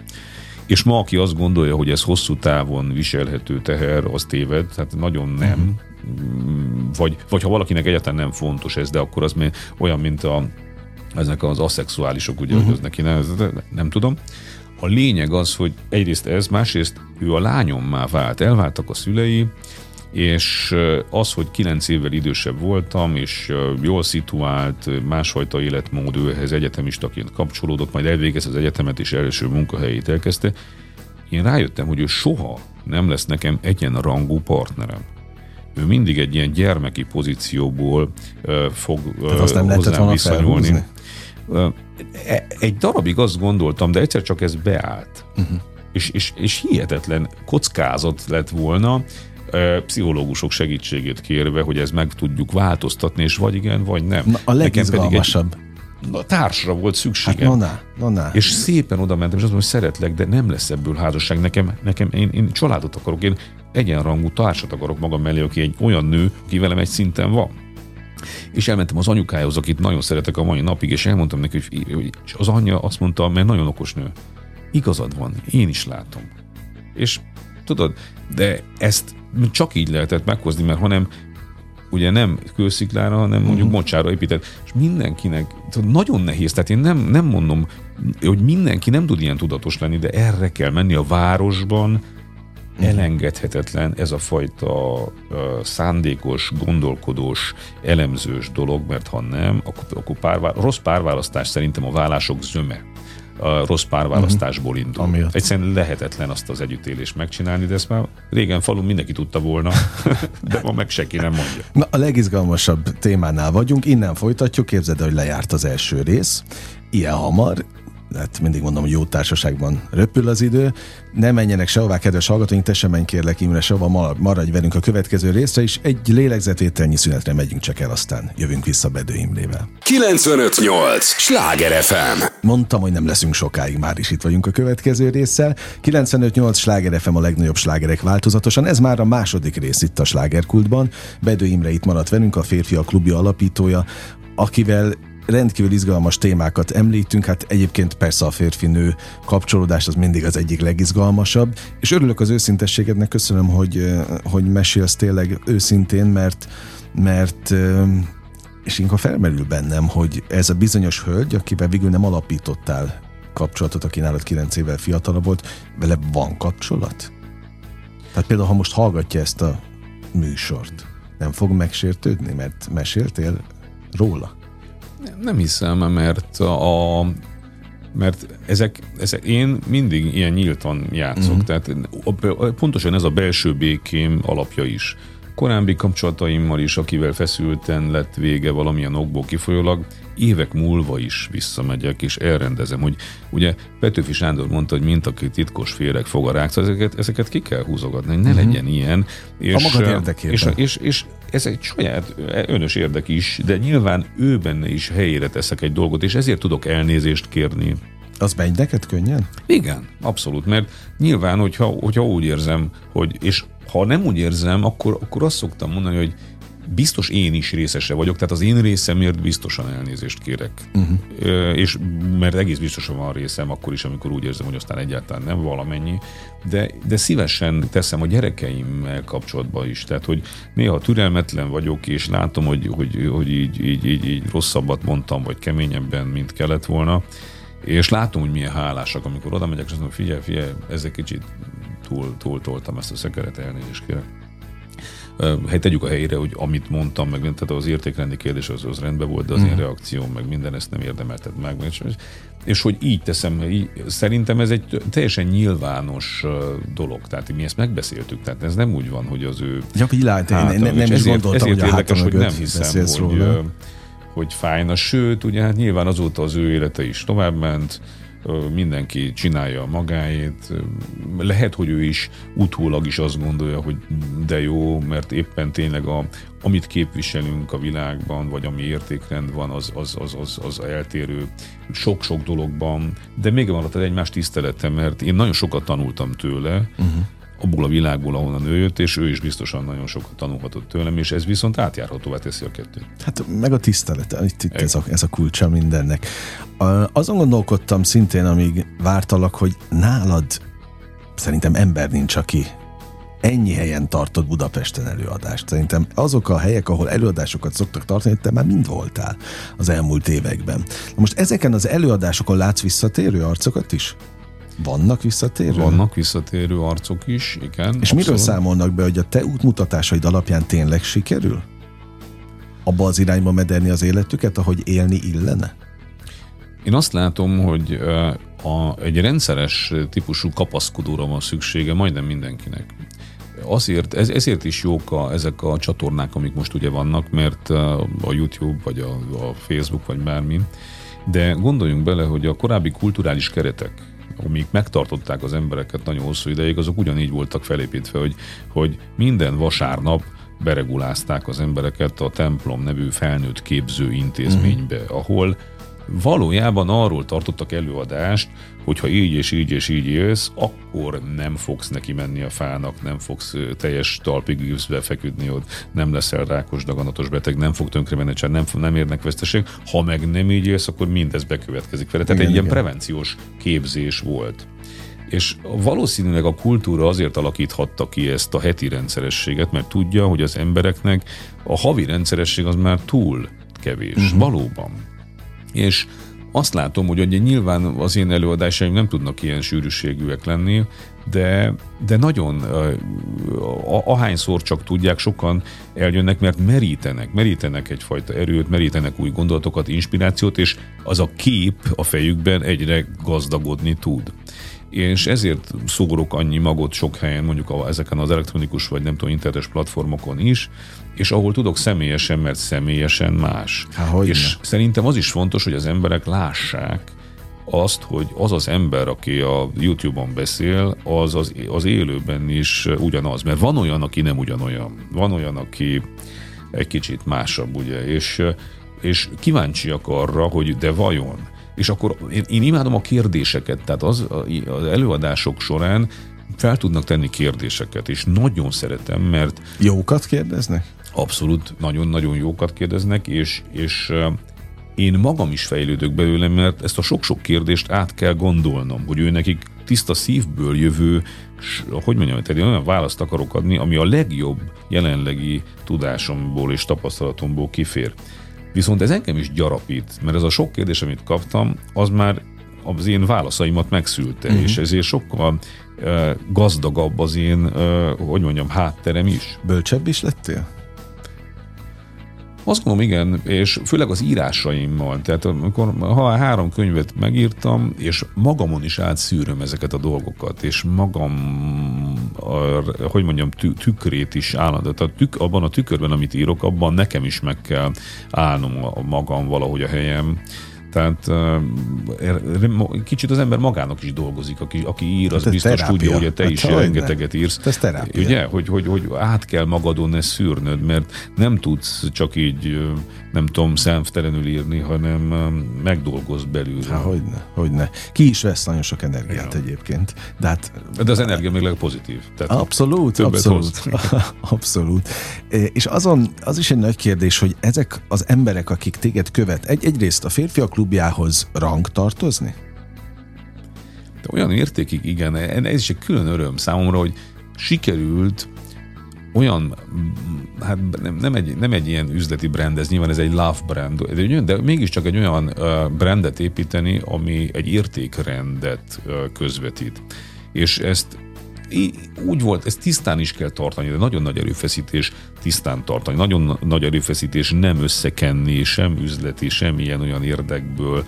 És ma, aki azt gondolja, hogy ez hosszú távon viselhető teher, az téved, tehát nagyon nem. Uh-huh. Vagy, vagy ha valakinek egyáltalán nem fontos ez, de akkor az olyan, mint a, ezek az aszexuálisok, ugye, uh-huh. hogy az neki nem, nem tudom. A lényeg az, hogy egyrészt ez, másrészt ő a lányommá vált, elváltak a szülei, és az, hogy kilenc évvel idősebb voltam, és jól szituált, másfajta életmód, ő ehhez egyetemistaként kapcsolódott, majd elvégez az egyetemet, és első munkahelyét elkezdte, én rájöttem, hogy ő soha nem lesz nekem egyenrangú partnerem. Ő mindig egy ilyen gyermeki pozícióból uh, fog uh, azt nem hozzám viszonyulni. Uh, egy darabig azt gondoltam, de egyszer csak ez beállt. Uh-huh. És, és, és hihetetlen kockázat lett volna, pszichológusok segítségét kérve, hogy ez meg tudjuk változtatni, és vagy igen, vagy nem. Na, a legizgalmasabb. A társra volt szükségem. Hát, na, na, És szépen oda mentem, és azt mondom, hogy szeretlek, de nem lesz ebből házasság. Nekem, nekem én, én családot akarok, én egyenrangú társat akarok magam mellé, aki egy olyan nő, aki velem egy szinten van. És elmentem az anyukájához, akit nagyon szeretek a mai napig, és elmondtam neki, hogy és az anyja azt mondta, mert nagyon okos nő. Igazad van, én is látom. És tudod, de ezt csak így lehetett meghozni, mert hanem ugye nem kősziklára, hanem mondjuk uh-huh. mocsára épített, és mindenkinek nagyon nehéz, tehát én nem, nem mondom, hogy mindenki nem tud ilyen tudatos lenni, de erre kell menni a városban, mhm. elengedhetetlen ez a fajta uh, szándékos, gondolkodós, elemzős dolog, mert ha nem, akkor, akkor párvá- rossz párválasztás szerintem a vállások zöme a rossz párválasztásból mhm. indul. Amiatt. Egyszerűen lehetetlen azt az együttélést megcsinálni, de ezt már régen falun mindenki tudta volna, de ma meg senki nem mondja. Na, a legizgalmasabb témánál vagyunk, innen folytatjuk, képzeld, hogy lejárt az első rész, ilyen hamar, hát mindig mondom, hogy jó társaságban röpül az idő. Ne menjenek sehová, kedves hallgatóink, te sem menj kérlek Imre sehova, maradj velünk a következő részre, és egy lélegzetvételnyi szünetre megyünk csak el, aztán jövünk vissza Bedő Imrével. 958! Sláger FM! Mondtam, hogy nem leszünk sokáig, már is itt vagyunk a következő résszel. 958 Sláger FM a legnagyobb slágerek változatosan, ez már a második rész itt a slágerkultban. Bedő Imre itt maradt velünk, a Férfiak Klubja alapítója, akivel rendkívül izgalmas témákat említünk, hát egyébként persze a férfi-nő kapcsolódás az mindig az egyik legizgalmasabb, és örülök az őszintességednek, köszönöm, hogy, hogy mesélsz tényleg őszintén, mert, mert és inkább felmerül bennem, hogy ez a bizonyos hölgy, akivel végül nem alapítottál kapcsolatot, aki nálad 9 évvel fiatalabb volt, vele van kapcsolat? Tehát például, ha most hallgatja ezt a műsort, nem fog megsértődni, mert meséltél róla? Nem hiszem, mert a, mert ezek, ezek, én mindig ilyen nyíltan játszok, uh-huh. tehát pontosan ez a belső békém alapja is. Korábbi kapcsolataimmal is, akivel feszülten lett vége valamilyen okból kifolyólag, évek múlva is visszamegyek, és elrendezem, hogy ugye Petőfi Sándor mondta, hogy mint aki titkos féreg fog a rák, ezeket, ezeket ki kell húzogatni, hogy ne uh-huh. legyen ilyen. És, a magad érdekében. És, és, és ez egy saját önös érdek is, de nyilván ő benne is helyére teszek egy dolgot, és ezért tudok elnézést kérni. Az megy neked könnyen? Igen, abszolút, mert nyilván, hogyha, hogyha úgy érzem, hogy, és ha nem úgy érzem, akkor, akkor azt szoktam mondani, hogy biztos én is részese vagyok, tehát az én részemért biztosan elnézést kérek. Uh-huh. És mert egész biztosan van részem akkor is, amikor úgy érzem, hogy aztán egyáltalán nem valamennyi, de, de szívesen teszem a gyerekeimmel kapcsolatban is. Tehát, hogy néha türelmetlen vagyok, és látom, hogy, hogy, hogy így, így, így, így rosszabbat mondtam, vagy keményebben, mint kellett volna, és látom, hogy milyen hálásak, amikor oda megyek, és azt mondom, figyelj, figyelj, ezzel kicsit túl, túl toltam ezt a szekeret, elnézést kérek hát tegyük a helyére, hogy amit mondtam, meg tehát az értékrendi kérdés az, az rendben volt, de az mm. én mhm. reakcióm, meg minden ezt nem érdemelted meg. És, és hogy így teszem, így, szerintem ez egy teljesen nyilvános dolog, tehát mi ezt megbeszéltük, tehát ez nem úgy van, hogy az ő... Ja, világ, hát, én nem, nem is ezért, gondoltam, ezért hogy érdekes, hogy nem hiszem, hogy, róla. hogy fájna, sőt, ugye hát nyilván azóta az ő élete is továbbment, mindenki csinálja magáét. Lehet, hogy ő is utólag is azt gondolja, hogy de jó, mert éppen tényleg a, amit képviselünk a világban, vagy ami értékrend van, az, az, az, az, az eltérő sok-sok dologban, de még van ott egymás tisztelete, mert én nagyon sokat tanultam tőle, uh-huh abból a világból, ahonnan ő jött, és ő is biztosan nagyon sokat tanulhatott tőlem, és ez viszont átjárhatóvá teszi a kettőt. Hát meg a tisztelet, itt, itt ez, a, ez a kulcsa mindennek. Azon gondolkodtam szintén, amíg vártalak, hogy nálad szerintem ember nincs, aki ennyi helyen tartott Budapesten előadást. Szerintem azok a helyek, ahol előadásokat szoktak tartani, te már mind voltál az elmúlt években. Most ezeken az előadásokon látsz visszatérő arcokat is? Vannak visszatérő? Vannak visszatérő arcok is, igen. És abszolút. miről számolnak be, hogy a te útmutatásaid alapján tényleg sikerül? Abba az irányba mederni az életüket, ahogy élni illene? Én azt látom, hogy a, egy rendszeres típusú kapaszkodóra van szüksége majdnem mindenkinek. Azért, ez, ezért is jók a, ezek a csatornák, amik most ugye vannak, mert a YouTube, vagy a, a Facebook, vagy bármi, de gondoljunk bele, hogy a korábbi kulturális keretek, amik megtartották az embereket nagyon hosszú ideig, azok ugyanígy voltak felépítve, hogy, hogy minden vasárnap beregulázták az embereket a templom nevű felnőtt képző intézménybe, uh-huh. ahol valójában arról tartottak előadást, hogyha így és így és így élsz, akkor nem fogsz neki menni a fának, nem fogsz teljes talpig gipszbe feküdni ott, nem leszel rákos, daganatos beteg, nem fog tönkre menni, csak nem, nem érnek veszteség. Ha meg nem így élsz, akkor mindez bekövetkezik vele. Tehát igen, egy igen. ilyen prevenciós képzés volt. És valószínűleg a kultúra azért alakíthatta ki ezt a heti rendszerességet, mert tudja, hogy az embereknek a havi rendszeresség az már túl kevés. Uh-huh. Valóban. És azt látom, hogy ugye nyilván az én előadásaim nem tudnak ilyen sűrűségűek lenni, de, de nagyon ahányszor csak tudják, sokan eljönnek, mert merítenek, merítenek egyfajta erőt, merítenek új gondolatokat, inspirációt, és az a kép a fejükben egyre gazdagodni tud és ezért szórok annyi magot sok helyen, mondjuk a, ezeken az elektronikus vagy nem tudom, internetes platformokon is, és ahol tudok személyesen, mert személyesen más. Há, és ne? szerintem az is fontos, hogy az emberek lássák, azt, hogy az az ember, aki a YouTube-on beszél, az, az az élőben is ugyanaz. Mert van olyan, aki nem ugyanolyan. Van olyan, aki egy kicsit másabb, ugye, és, és kíváncsiak arra, hogy de vajon és akkor én, én imádom a kérdéseket, tehát az, az előadások során fel tudnak tenni kérdéseket, és nagyon szeretem, mert... Jókat kérdeznek? Abszolút, nagyon-nagyon jókat kérdeznek, és, és én magam is fejlődök belőle, mert ezt a sok-sok kérdést át kell gondolnom, hogy ő nekik tiszta szívből jövő, hogy mondjam, tehát én olyan választ akarok adni, ami a legjobb jelenlegi tudásomból és tapasztalatomból kifér. Viszont ez engem is gyarapít, mert ez a sok kérdés, amit kaptam, az már az én válaszaimat megszülte, uh-huh. és ezért sokkal uh, gazdagabb az én, uh, hogy mondjam, hátterem is. Bölcsebb is lettél? Azt gondolom, igen, és főleg az írásaimmal. Tehát amikor ha három könyvet megírtam, és magamon is átszűröm ezeket a dolgokat, és magam, hogy mondjam, tükrét is állandó. Tehát tük, abban a tükörben, amit írok, abban nekem is meg kell állnom a magam valahogy a helyem tehát kicsit az ember magának is dolgozik, aki, aki ír, az hát biztos terápia. tudja, hogy te hát is rengeteget írsz. Ez terápia. Ugye, hogy, hogy, hogy át kell magadon ezt szűrnöd, mert nem tudsz csak így, nem tudom, szemtelenül írni, hanem megdolgoz belül. Há, hogyne, hogyne. Ki is vesz nagyon sok energiát ja. egyébként. De, hát, de az energia még pozitív. Tehát abszolút, abszolút. abszolút. És azon, az is egy nagy kérdés, hogy ezek az emberek, akik téged követ, egy, egyrészt a férfiak klubjához rang tartozni? De olyan értékig, igen, ez is egy külön öröm számomra, hogy sikerült olyan, hát nem, nem, egy, nem egy ilyen üzleti brand, ez nyilván ez egy love brand, de, mégiscsak egy olyan brandet építeni, ami egy értékrendet közvetít. És ezt úgy volt, ezt tisztán is kell tartani, de nagyon nagy erőfeszítés tisztán tartani. Nagyon nagy erőfeszítés nem összekenni sem üzleti, sem ilyen olyan érdekből,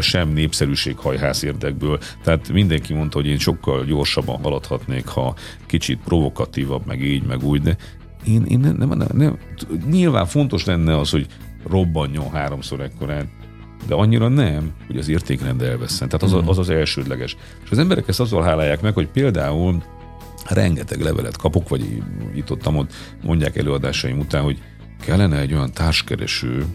sem népszerűséghajhász érdekből. Tehát mindenki mondta, hogy én sokkal gyorsabban haladhatnék, ha kicsit provokatívabb, meg így, meg úgy, de én, én nem, nem, nem, nem, nyilván fontos lenne az, hogy robbanjon háromszor ekkorát, de annyira nem, hogy az értékrend elveszem. Tehát az, a, az az elsődleges. És az emberek ezt azzal hálálják meg, hogy például rengeteg levelet kapok, vagy itt ott, ott mondják előadásaim után, hogy kellene egy olyan társkereső,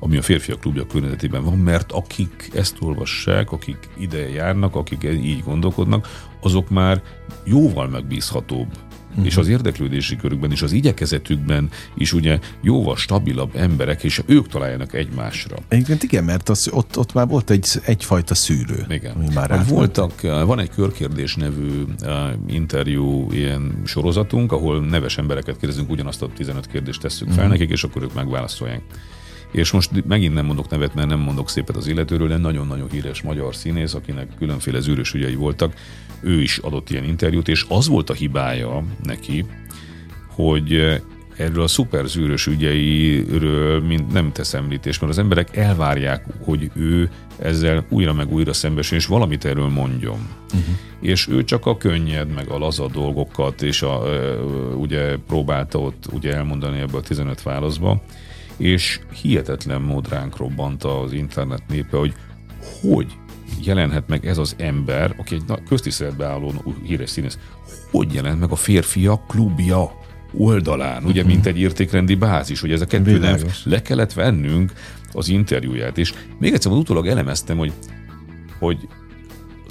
ami a férfiak klubja környezetében van, mert akik ezt olvassák, akik ide járnak, akik így gondolkodnak, azok már jóval megbízhatóbb uh-huh. és az érdeklődési körükben és az igyekezetükben is ugye jóval stabilabb emberek, és ők találjanak egymásra. Egyébként igen, mert az, ott, ott már volt egy, egyfajta szűrő. Igen. Ami már Voltak, van egy körkérdés nevű uh, interjú ilyen sorozatunk, ahol neves embereket kérdezünk, ugyanazt a 15 kérdést tesszük fel uh-huh. nekik, és akkor ők megválaszolják. És most megint nem mondok nevet, mert nem mondok szépet az illetőről, de nagyon-nagyon híres magyar színész, akinek különféle zűrös ügyei voltak, ő is adott ilyen interjút, és az volt a hibája neki, hogy erről a szuperzűrös ügyeiről mind nem tesz említést, mert az emberek elvárják, hogy ő ezzel újra meg újra szembesül, és valamit erről mondjon. Uh-huh. És ő csak a könnyed, meg a laza dolgokat, és a, ugye próbálta ott ugye elmondani ebből a 15 válaszba, és hihetetlen mód ránk robbant az internet népe, hogy hogy jelenhet meg ez az ember, aki egy köztiszteletbe álló híres színész, hogy jelent meg a férfiak klubja oldalán, ugye, mint egy értékrendi bázis, hogy ez a kettő nem le kellett vennünk az interjúját, és még egyszer utólag elemeztem, hogy, hogy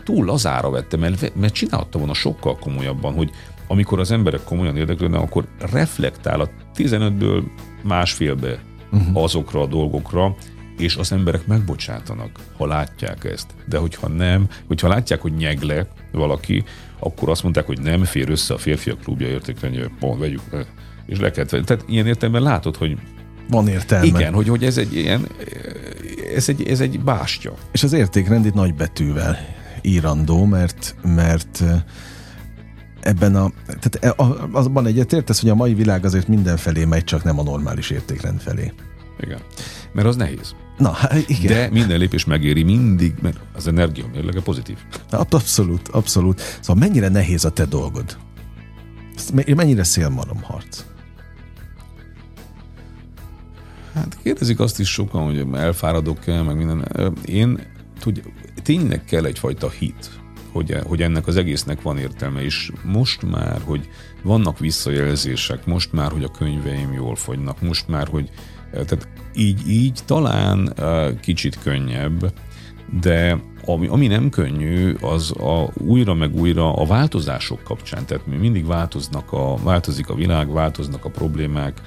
túl lazára vettem el, mert csinálta volna sokkal komolyabban, hogy amikor az emberek komolyan érdeklődnek, akkor reflektál a 15-ből másfélbe uh-huh. azokra a dolgokra, és az emberek megbocsátanak, ha látják ezt. De hogyha nem, hogyha látják, hogy nyegle valaki, akkor azt mondták, hogy nem fér össze a férfiak klubja értékrendje, pont vegyük. És le venni. Tehát ilyen értelemben látod, hogy van értelme. Igen, hogy, hogy ez egy ilyen, ez egy, ez egy bástya. És az értékrend itt nagy betűvel írandó, mert, mert ebben a, tehát e, azban egyetértesz, hogy a mai világ azért mindenfelé megy, csak nem a normális értékrend felé. Igen. Mert az nehéz. Na, hát igen. De minden lépés megéri mindig, mert az energia mérlege pozitív. Abszolút, abszolút. Szóval mennyire nehéz a te dolgod? Mennyire harc? Hát kérdezik azt is sokan, hogy elfáradok-e, meg minden. Én tudja, tényleg kell egyfajta hit, hogy, hogy ennek az egésznek van értelme, és most már, hogy vannak visszajelzések, most már, hogy a könyveim jól fogynak, most már, hogy tehát így, így talán kicsit könnyebb, de ami, ami nem könnyű, az a, újra meg újra a változások kapcsán. Tehát mi mindig változnak a, változik a világ, változnak a problémák,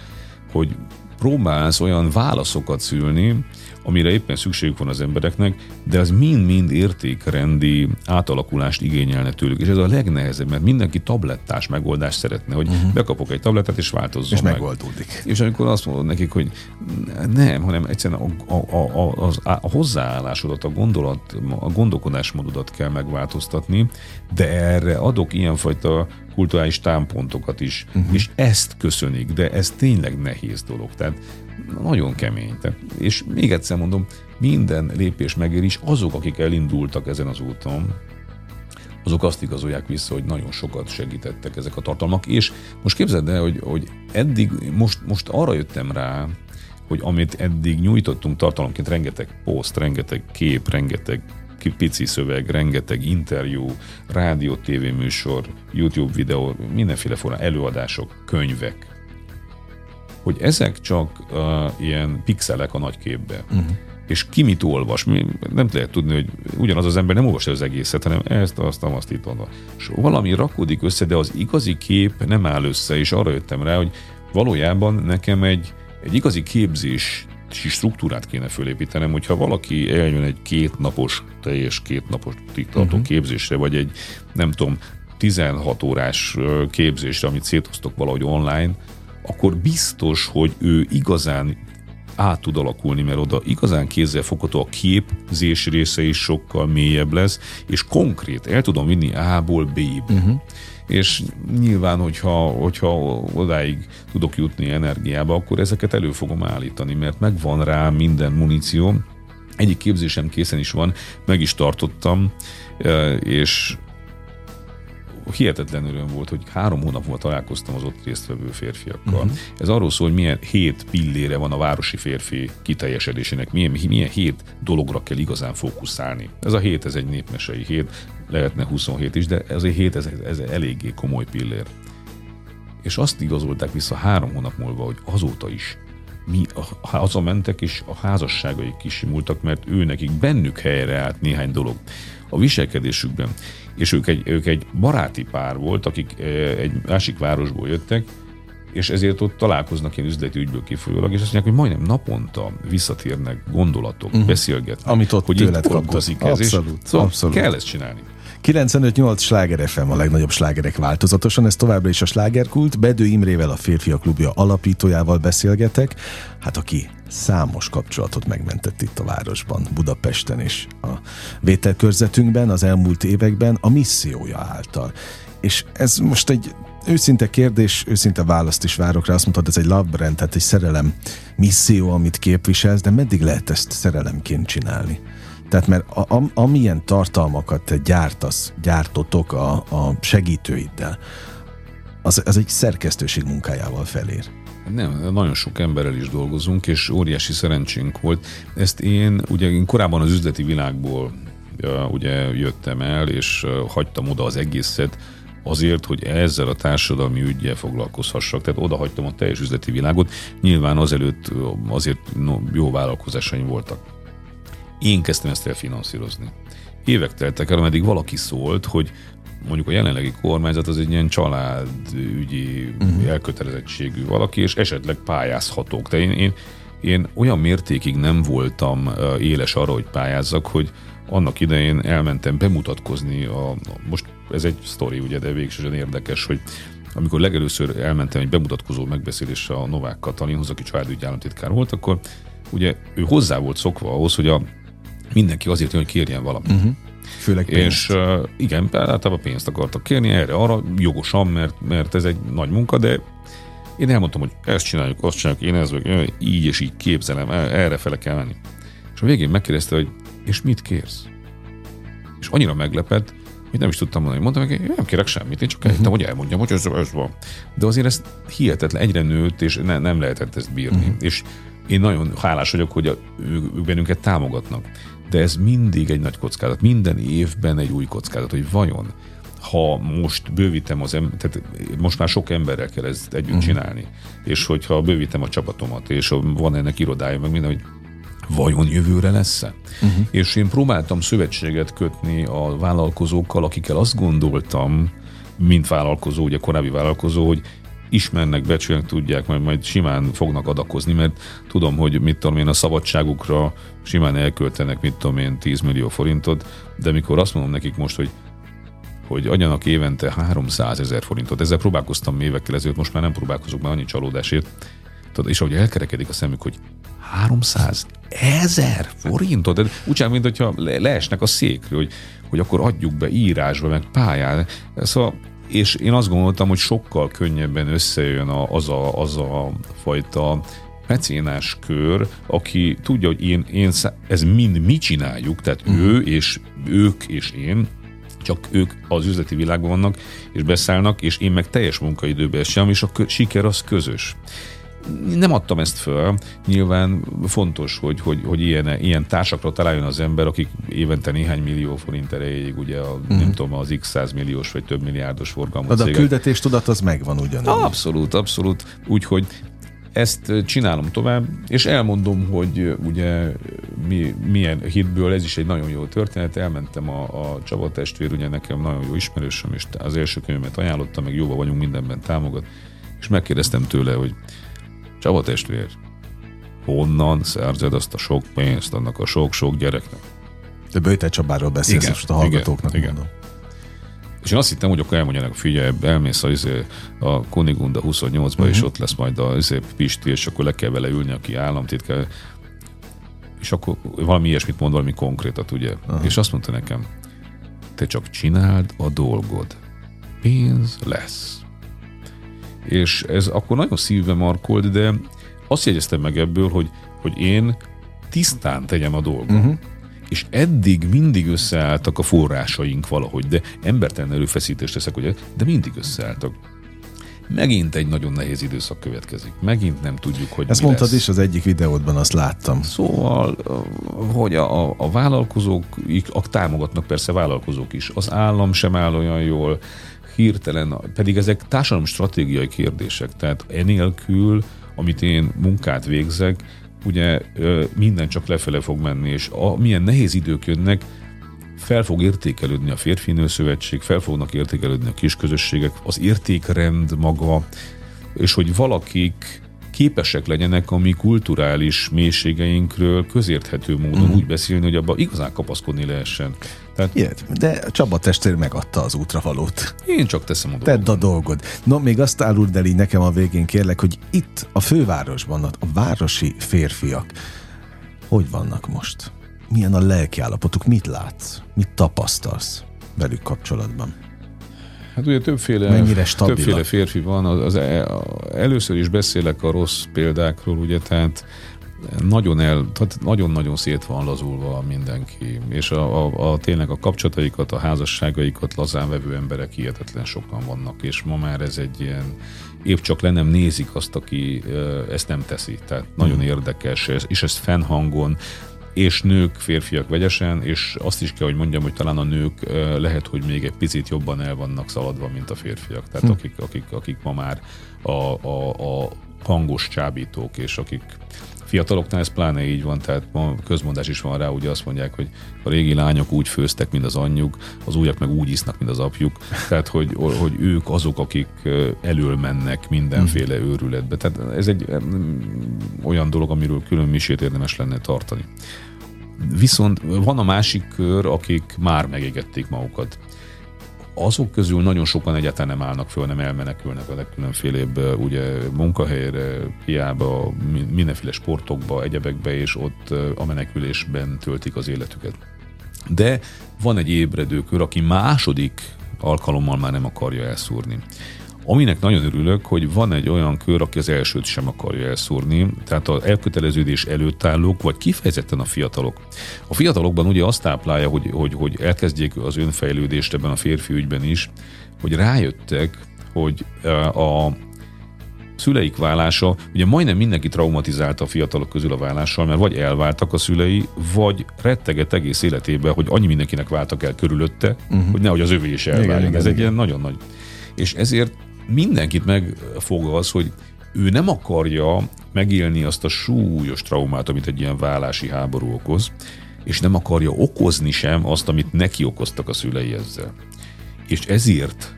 hogy próbálsz olyan válaszokat szülni, amire éppen szükségük van az embereknek, de az mind-mind értékrendi átalakulást igényelne tőlük. És ez a legnehezebb, mert mindenki tablettás megoldást szeretne, hogy uh-huh. bekapok egy tablettát és változzon és meg. megoldódik. És amikor azt mondod nekik, hogy nem, hanem egyszerűen a, a, a, a, a hozzáállásodat, a gondolat, a gondolkodásmódodat kell megváltoztatni, de erre adok ilyenfajta kulturális támpontokat is, uh-huh. és ezt köszönik, de ez tényleg nehéz dolog. Tehát nagyon kemény. Tehát, és még egyszer mondom, minden lépés megér is azok, akik elindultak ezen az úton, azok azt igazolják vissza, hogy nagyon sokat segítettek ezek a tartalmak, és most képzeld el, hogy, hogy eddig, most, most arra jöttem rá, hogy amit eddig nyújtottunk tartalomként, rengeteg poszt, rengeteg kép, rengeteg pici szöveg, rengeteg interjú, rádió, tévéműsor, YouTube videó, mindenféle formán, előadások, könyvek, hogy ezek csak uh, ilyen pixelek a nagy képbe. Uh-huh. És ki mit olvas? Mi nem lehet tudni, hogy ugyanaz az ember nem olvasja az egészet, hanem ezt, azt, azt, itt, onnan. És valami rakódik össze, de az igazi kép nem áll össze, és arra jöttem rá, hogy valójában nekem egy, egy igazi képzés struktúrát kéne fölépítenem, hogyha valaki eljön egy kétnapos, teljes kétnapos tartó uh-huh. képzésre, vagy egy, nem tudom, 16 órás képzésre, amit szétoztok valahogy online, akkor biztos, hogy ő igazán át tud alakulni, mert oda igazán fogható a képzés része is sokkal mélyebb lesz, és konkrét, el tudom vinni A-ból B-be. Uh-huh. És nyilván, hogyha, hogyha odáig tudok jutni energiába, akkor ezeket elő fogom állítani, mert megvan rá minden muníció. Egyik képzésem készen is van, meg is tartottam, és hihetetlen öröm volt, hogy három hónap múlva találkoztam az ott résztvevő férfiakkal. Uh-huh. Ez arról szól, hogy milyen hét pillére van a városi férfi kiteljesedésének, milyen, milyen hét dologra kell igazán fókuszálni. Ez a hét, ez egy népmesei hét, lehetne 27 is, de ez a hét, ez, ez eléggé komoly pillér. És azt igazolták vissza három hónap múlva, hogy azóta is mi hazamentek, és a házasságaik kisimultak, mert ő nekik bennük helyre állt néhány dolog a viselkedésükben. És ők egy, ők egy baráti pár volt, akik egy másik városból jöttek, és ezért ott találkoznak ilyen üzleti ügyből kifolyólag, és azt mondják, hogy majdnem naponta visszatérnek gondolatok, uh-huh. beszélgetnek. Amit ott hogy tőled kaptak. Ez, abszolút, és, szóval abszolút. kell ezt csinálni. 95-8 sláger FM a legnagyobb slágerek változatosan, ez továbbra is a slágerkult. Bedő Imrével, a Férfiak Klubja alapítójával beszélgetek, hát aki számos kapcsolatot megmentett itt a városban, Budapesten és a vételkörzetünkben az elmúlt években a missziója által. És ez most egy őszinte kérdés, őszinte választ is várok rá. Azt mondtad, ez egy love brand, tehát egy szerelem misszió, amit képviselsz, de meddig lehet ezt szerelemként csinálni? Tehát mert a, a, amilyen tartalmakat gyártasz, gyártotok a, a segítőiddel, az, az egy szerkesztőség munkájával felér. Nem, nagyon sok emberrel is dolgozunk, és óriási szerencsénk volt. Ezt én, ugye én korábban az üzleti világból ugye jöttem el, és hagytam oda az egészet, azért, hogy ezzel a társadalmi ügyel foglalkozhassak. Tehát oda hagytam a teljes üzleti világot. Nyilván azelőtt azért no, jó vállalkozásaim voltak. Én kezdtem ezt el finanszírozni. Évek teltek el, ameddig valaki szólt, hogy mondjuk a jelenlegi kormányzat az egy ilyen családügyi uh-huh. elkötelezettségű valaki, és esetleg pályázhatók. De én, én, én olyan mértékig nem voltam éles arra, hogy pályázzak, hogy annak idején elmentem bemutatkozni, a, most ez egy sztori, ugye, de végsősorban érdekes, hogy amikor legelőször elmentem egy bemutatkozó megbeszélésre a Novák Katalinhoz, aki családügyi államtitkár volt, akkor ugye ő hozzá volt szokva ahhoz, hogy a mindenki azért jön, hogy kérjen valamit. Uh-huh. Főleg pénzt. És uh, igen, általában pénzt akartak kérni erre, arra jogosan, mert, mert ez egy nagy munka, de én elmondtam, hogy ezt csináljuk, azt csináljuk, én ez vagyok, így és így képzelem, erre fele kell menni. És a végén megkérdezte, hogy és mit kérsz? És annyira meglepett, hogy nem is tudtam mondani. Mondtam hogy nem kérek semmit, én csak elhittem, uh-huh. hogy elmondjam, hogy ez, ez van. De azért ez hihetetlen, egyre nőtt, és ne, nem lehetett ezt bírni. Uh-huh. És én nagyon hálás vagyok, hogy a, ők bennünket támogatnak. De ez mindig egy nagy kockázat. Minden évben egy új kockázat, hogy vajon ha most bővítem az em- tehát most már sok emberrel kell ezt együtt uh-huh. csinálni, és hogyha bővítem a csapatomat, és van ennek irodája, meg minden, hogy vajon jövőre lesz-e? Uh-huh. És én próbáltam szövetséget kötni a vállalkozókkal, akikkel azt gondoltam, mint vállalkozó, ugye korábbi vállalkozó, hogy ismernek, becsülnek, tudják, majd, majd simán fognak adakozni, mert tudom, hogy mit tudom én, a szabadságukra simán elköltenek, mit tudom én, 10 millió forintot, de mikor azt mondom nekik most, hogy hogy adjanak évente 300 ezer forintot. Ezzel próbálkoztam évekkel ezelőtt, most már nem próbálkozok, már annyi csalódásért. És ahogy elkerekedik a szemük, hogy 300 ezer forintot? De úgy mint hogyha le, leesnek a székről, hogy, hogy akkor adjuk be írásba, meg pályán. Szóval és én azt gondoltam, hogy sokkal könnyebben összejön a, az, a, az a fajta mecénás kör, aki tudja, hogy én, én ez mind mi csináljuk, tehát uh-huh. ő és ők és én, csak ők az üzleti világban vannak, és beszállnak, és én meg teljes munkaidőben sem, és a siker az közös nem adtam ezt föl. Nyilván fontos, hogy, hogy, hogy ilyen, ilyen társakra találjon az ember, akik évente néhány millió forint erejéig, ugye a, mm. nem tudom, az x 100 milliós vagy több milliárdos forgalmú De a küldetés tudat az megvan ugyanúgy. Abszolút, abszolút. Úgyhogy ezt csinálom tovább, és elmondom, hogy ugye mi, milyen hitből, ez is egy nagyon jó történet, elmentem a, a Csaba testvér, ugye nekem nagyon jó ismerősöm, és az első könyvemet ajánlotta, meg jóba vagyunk mindenben támogat, és megkérdeztem tőle, hogy Csaba testvér, honnan szerzed azt a sok pénzt annak a sok-sok gyereknek? De Böjte Csabáról beszélsz, igen, most a hallgatóknak igen, mondom. Igen. És én azt hittem, hogy akkor elmondjanak, figyelj, elmész a, izé, a Kunigunda 28-ba, uh-huh. és mhm. ott lesz majd a izé, Pisti, és akkor le kell vele ülni, aki államtitkár. És akkor valami ilyesmit mond, valami konkrétat, ugye. Uh-huh. És azt mondta nekem, te csak csináld a dolgod. Pénz lesz. És ez akkor nagyon szívbe markolt, de azt jegyeztem meg ebből, hogy, hogy én tisztán tegyem a dolgom. Uh-huh. és eddig mindig összeálltak a forrásaink valahogy, de embertelen erőfeszítést teszek, hogy de mindig összeálltak. Megint egy nagyon nehéz időszak következik. Megint nem tudjuk, hogy Ezt mi mondtad lesz. is az egyik videódban, azt láttam. Szóval, hogy a, a vállalkozók a, támogatnak persze vállalkozók is. Az állam sem áll olyan jól, hirtelen, pedig ezek társadalmi stratégiai kérdések. Tehát enélkül, amit én munkát végzek, ugye minden csak lefele fog menni, és a, milyen nehéz idők jönnek, fel fog értékelődni a férfi szövetség, fel fognak értékelődni a kisközösségek, az értékrend maga, és hogy valakik képesek legyenek a mi kulturális mélységeinkről közérthető módon mm. úgy beszélni, hogy abban igazán kapaszkodni lehessen. Tehát, Ilyet, de Csaba testvér megadta az útravalót. Én csak teszem a dolgot. Tedd a dolgod. No, még azt áruld el így nekem a végén kérlek, hogy itt a fővárosban a városi férfiak hogy vannak most? Milyen a lelkiállapotuk? Mit látsz? Mit tapasztalsz velük kapcsolatban? Hát ugye többféle, Mennyire többféle férfi van. Az, az, e, először is beszélek a rossz példákról, ugye, tehát nagyon el, tehát nagyon-nagyon szét van lazulva mindenki, és a, a, a, tényleg a kapcsolataikat, a házasságaikat lazán vevő emberek hihetetlen sokan vannak, és ma már ez egy ilyen épp csak le nem nézik azt, aki ezt nem teszi. Tehát nagyon hmm. érdekes, és ezt fennhangon, és nők, férfiak vegyesen, és azt is kell, hogy mondjam, hogy talán a nők lehet, hogy még egy picit jobban el vannak szaladva, mint a férfiak. Tehát hm. akik, akik, akik ma már a, a, a hangos csábítók, és akik fiataloknál ez pláne így van, tehát ma közmondás is van rá, ugye azt mondják, hogy a régi lányok úgy főztek, mint az anyjuk, az újak meg úgy isznak, mint az apjuk. Tehát, hogy, hogy ők azok, akik elől mennek mindenféle őrületbe. Tehát ez egy olyan dolog, amiről külön misét érdemes lenne tartani. Viszont van a másik kör, akik már megégették magukat. Azok közül nagyon sokan egyáltalán nem állnak föl, nem elmenekülnek a legkülönfélébb ugye, munkahelyre, hiába, mindenféle sportokba, egyebekbe, és ott a menekülésben töltik az életüket. De van egy ébredő kör, aki második alkalommal már nem akarja elszúrni. Aminek nagyon örülök, hogy van egy olyan kör, aki az elsőt sem akarja elszúrni, tehát az elköteleződés előtt állók, vagy kifejezetten a fiatalok. A fiatalokban ugye azt táplálja, hogy, hogy, hogy elkezdjék az önfejlődést ebben a férfi ügyben is, hogy rájöttek, hogy a szüleik válása, ugye majdnem mindenki traumatizálta a fiatalok közül a vállással, mert vagy elváltak a szülei, vagy retteget egész életében, hogy annyi mindenkinek váltak el körülötte, uh-huh. hogy nehogy az övé is elváljon. Ez igen. egy ilyen nagyon nagy. És ezért mindenkit megfog az, hogy ő nem akarja megélni azt a súlyos traumát, amit egy ilyen vállási háború okoz, és nem akarja okozni sem azt, amit neki okoztak a szülei ezzel. És ezért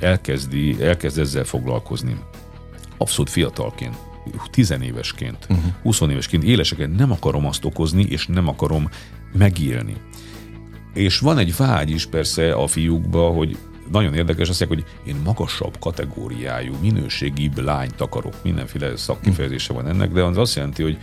elkezdi, elkezd ezzel foglalkozni. Abszolút fiatalként, tizenévesként, uh-huh. 20 évesként, éleseket nem akarom azt okozni, és nem akarom megélni. És van egy vágy is persze a fiúkba, hogy nagyon érdekes, azt mondják, hogy én magasabb kategóriájú, minőségibb lányt akarok. Mindenféle szakkifejezése van ennek, de az azt jelenti, hogy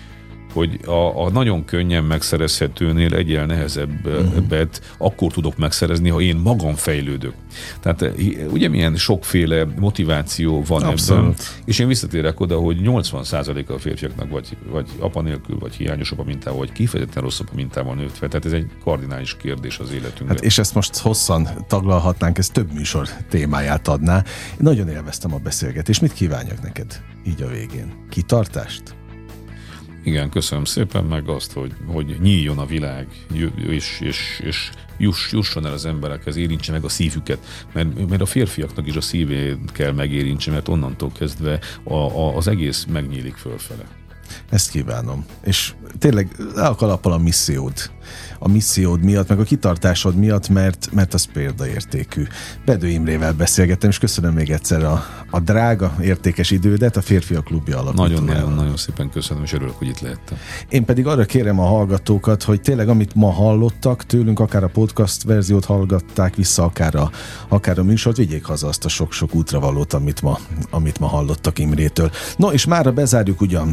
hogy a, a nagyon könnyen megszerezhetőnél egyel nehezebbet uh-huh. akkor tudok megszerezni, ha én magam fejlődök. Tehát eh, ugye milyen sokféle motiváció van Abszolút. ebben, és én visszatérek oda, hogy 80%-a a férfiaknak vagy, vagy apa nélkül, vagy hiányos apa mintával, vagy kifejezetten rosszabb mintával nőtt fel. Tehát ez egy kardinális kérdés az életünkben. Hát és ezt most hosszan taglalhatnánk, ez több műsor témáját adná. Én nagyon élveztem a beszélgetést. Mit kívánjak neked így a végén? Kitartást? Igen, köszönöm szépen, meg azt, hogy, hogy nyíljon a világ, és, és, és juss, jusson el az emberekhez, érintse meg a szívüket, mert, mert a férfiaknak is a szívét kell megérintse, mert onnantól kezdve a, a, az egész megnyílik fölfele. Ezt kívánom. És tényleg le a kalappal a missziód a missziód miatt, meg a kitartásod miatt, mert, mert az példaértékű. Bedő Imrével beszélgettem, és köszönöm még egyszer a, a drága, értékes idődet, a Férfiak Klubja alatt. Nagyon-nagyon-nagyon szépen köszönöm, és örülök, hogy itt lehettem. Én pedig arra kérem a hallgatókat, hogy tényleg amit ma hallottak tőlünk, akár a podcast verziót hallgatták vissza, akár a, akár a műsort, vigyék haza azt a sok-sok útravalót, amit ma, amit ma hallottak Imrétől. No, és mára bezárjuk ugyan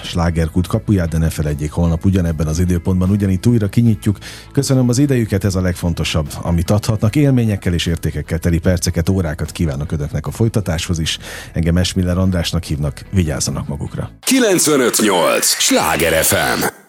a slágerkult kapuját, de ne felejtjék, holnap ugyanebben az időpontban ugyanitt újra kinyitjuk. Köszönöm az idejüket, ez a legfontosabb, amit adhatnak. Élményekkel és értékekkel teli perceket, órákat kívánok önöknek a folytatáshoz is. Engem Esmiller Andrásnak hívnak, vigyázzanak magukra. 958! Sláger FM!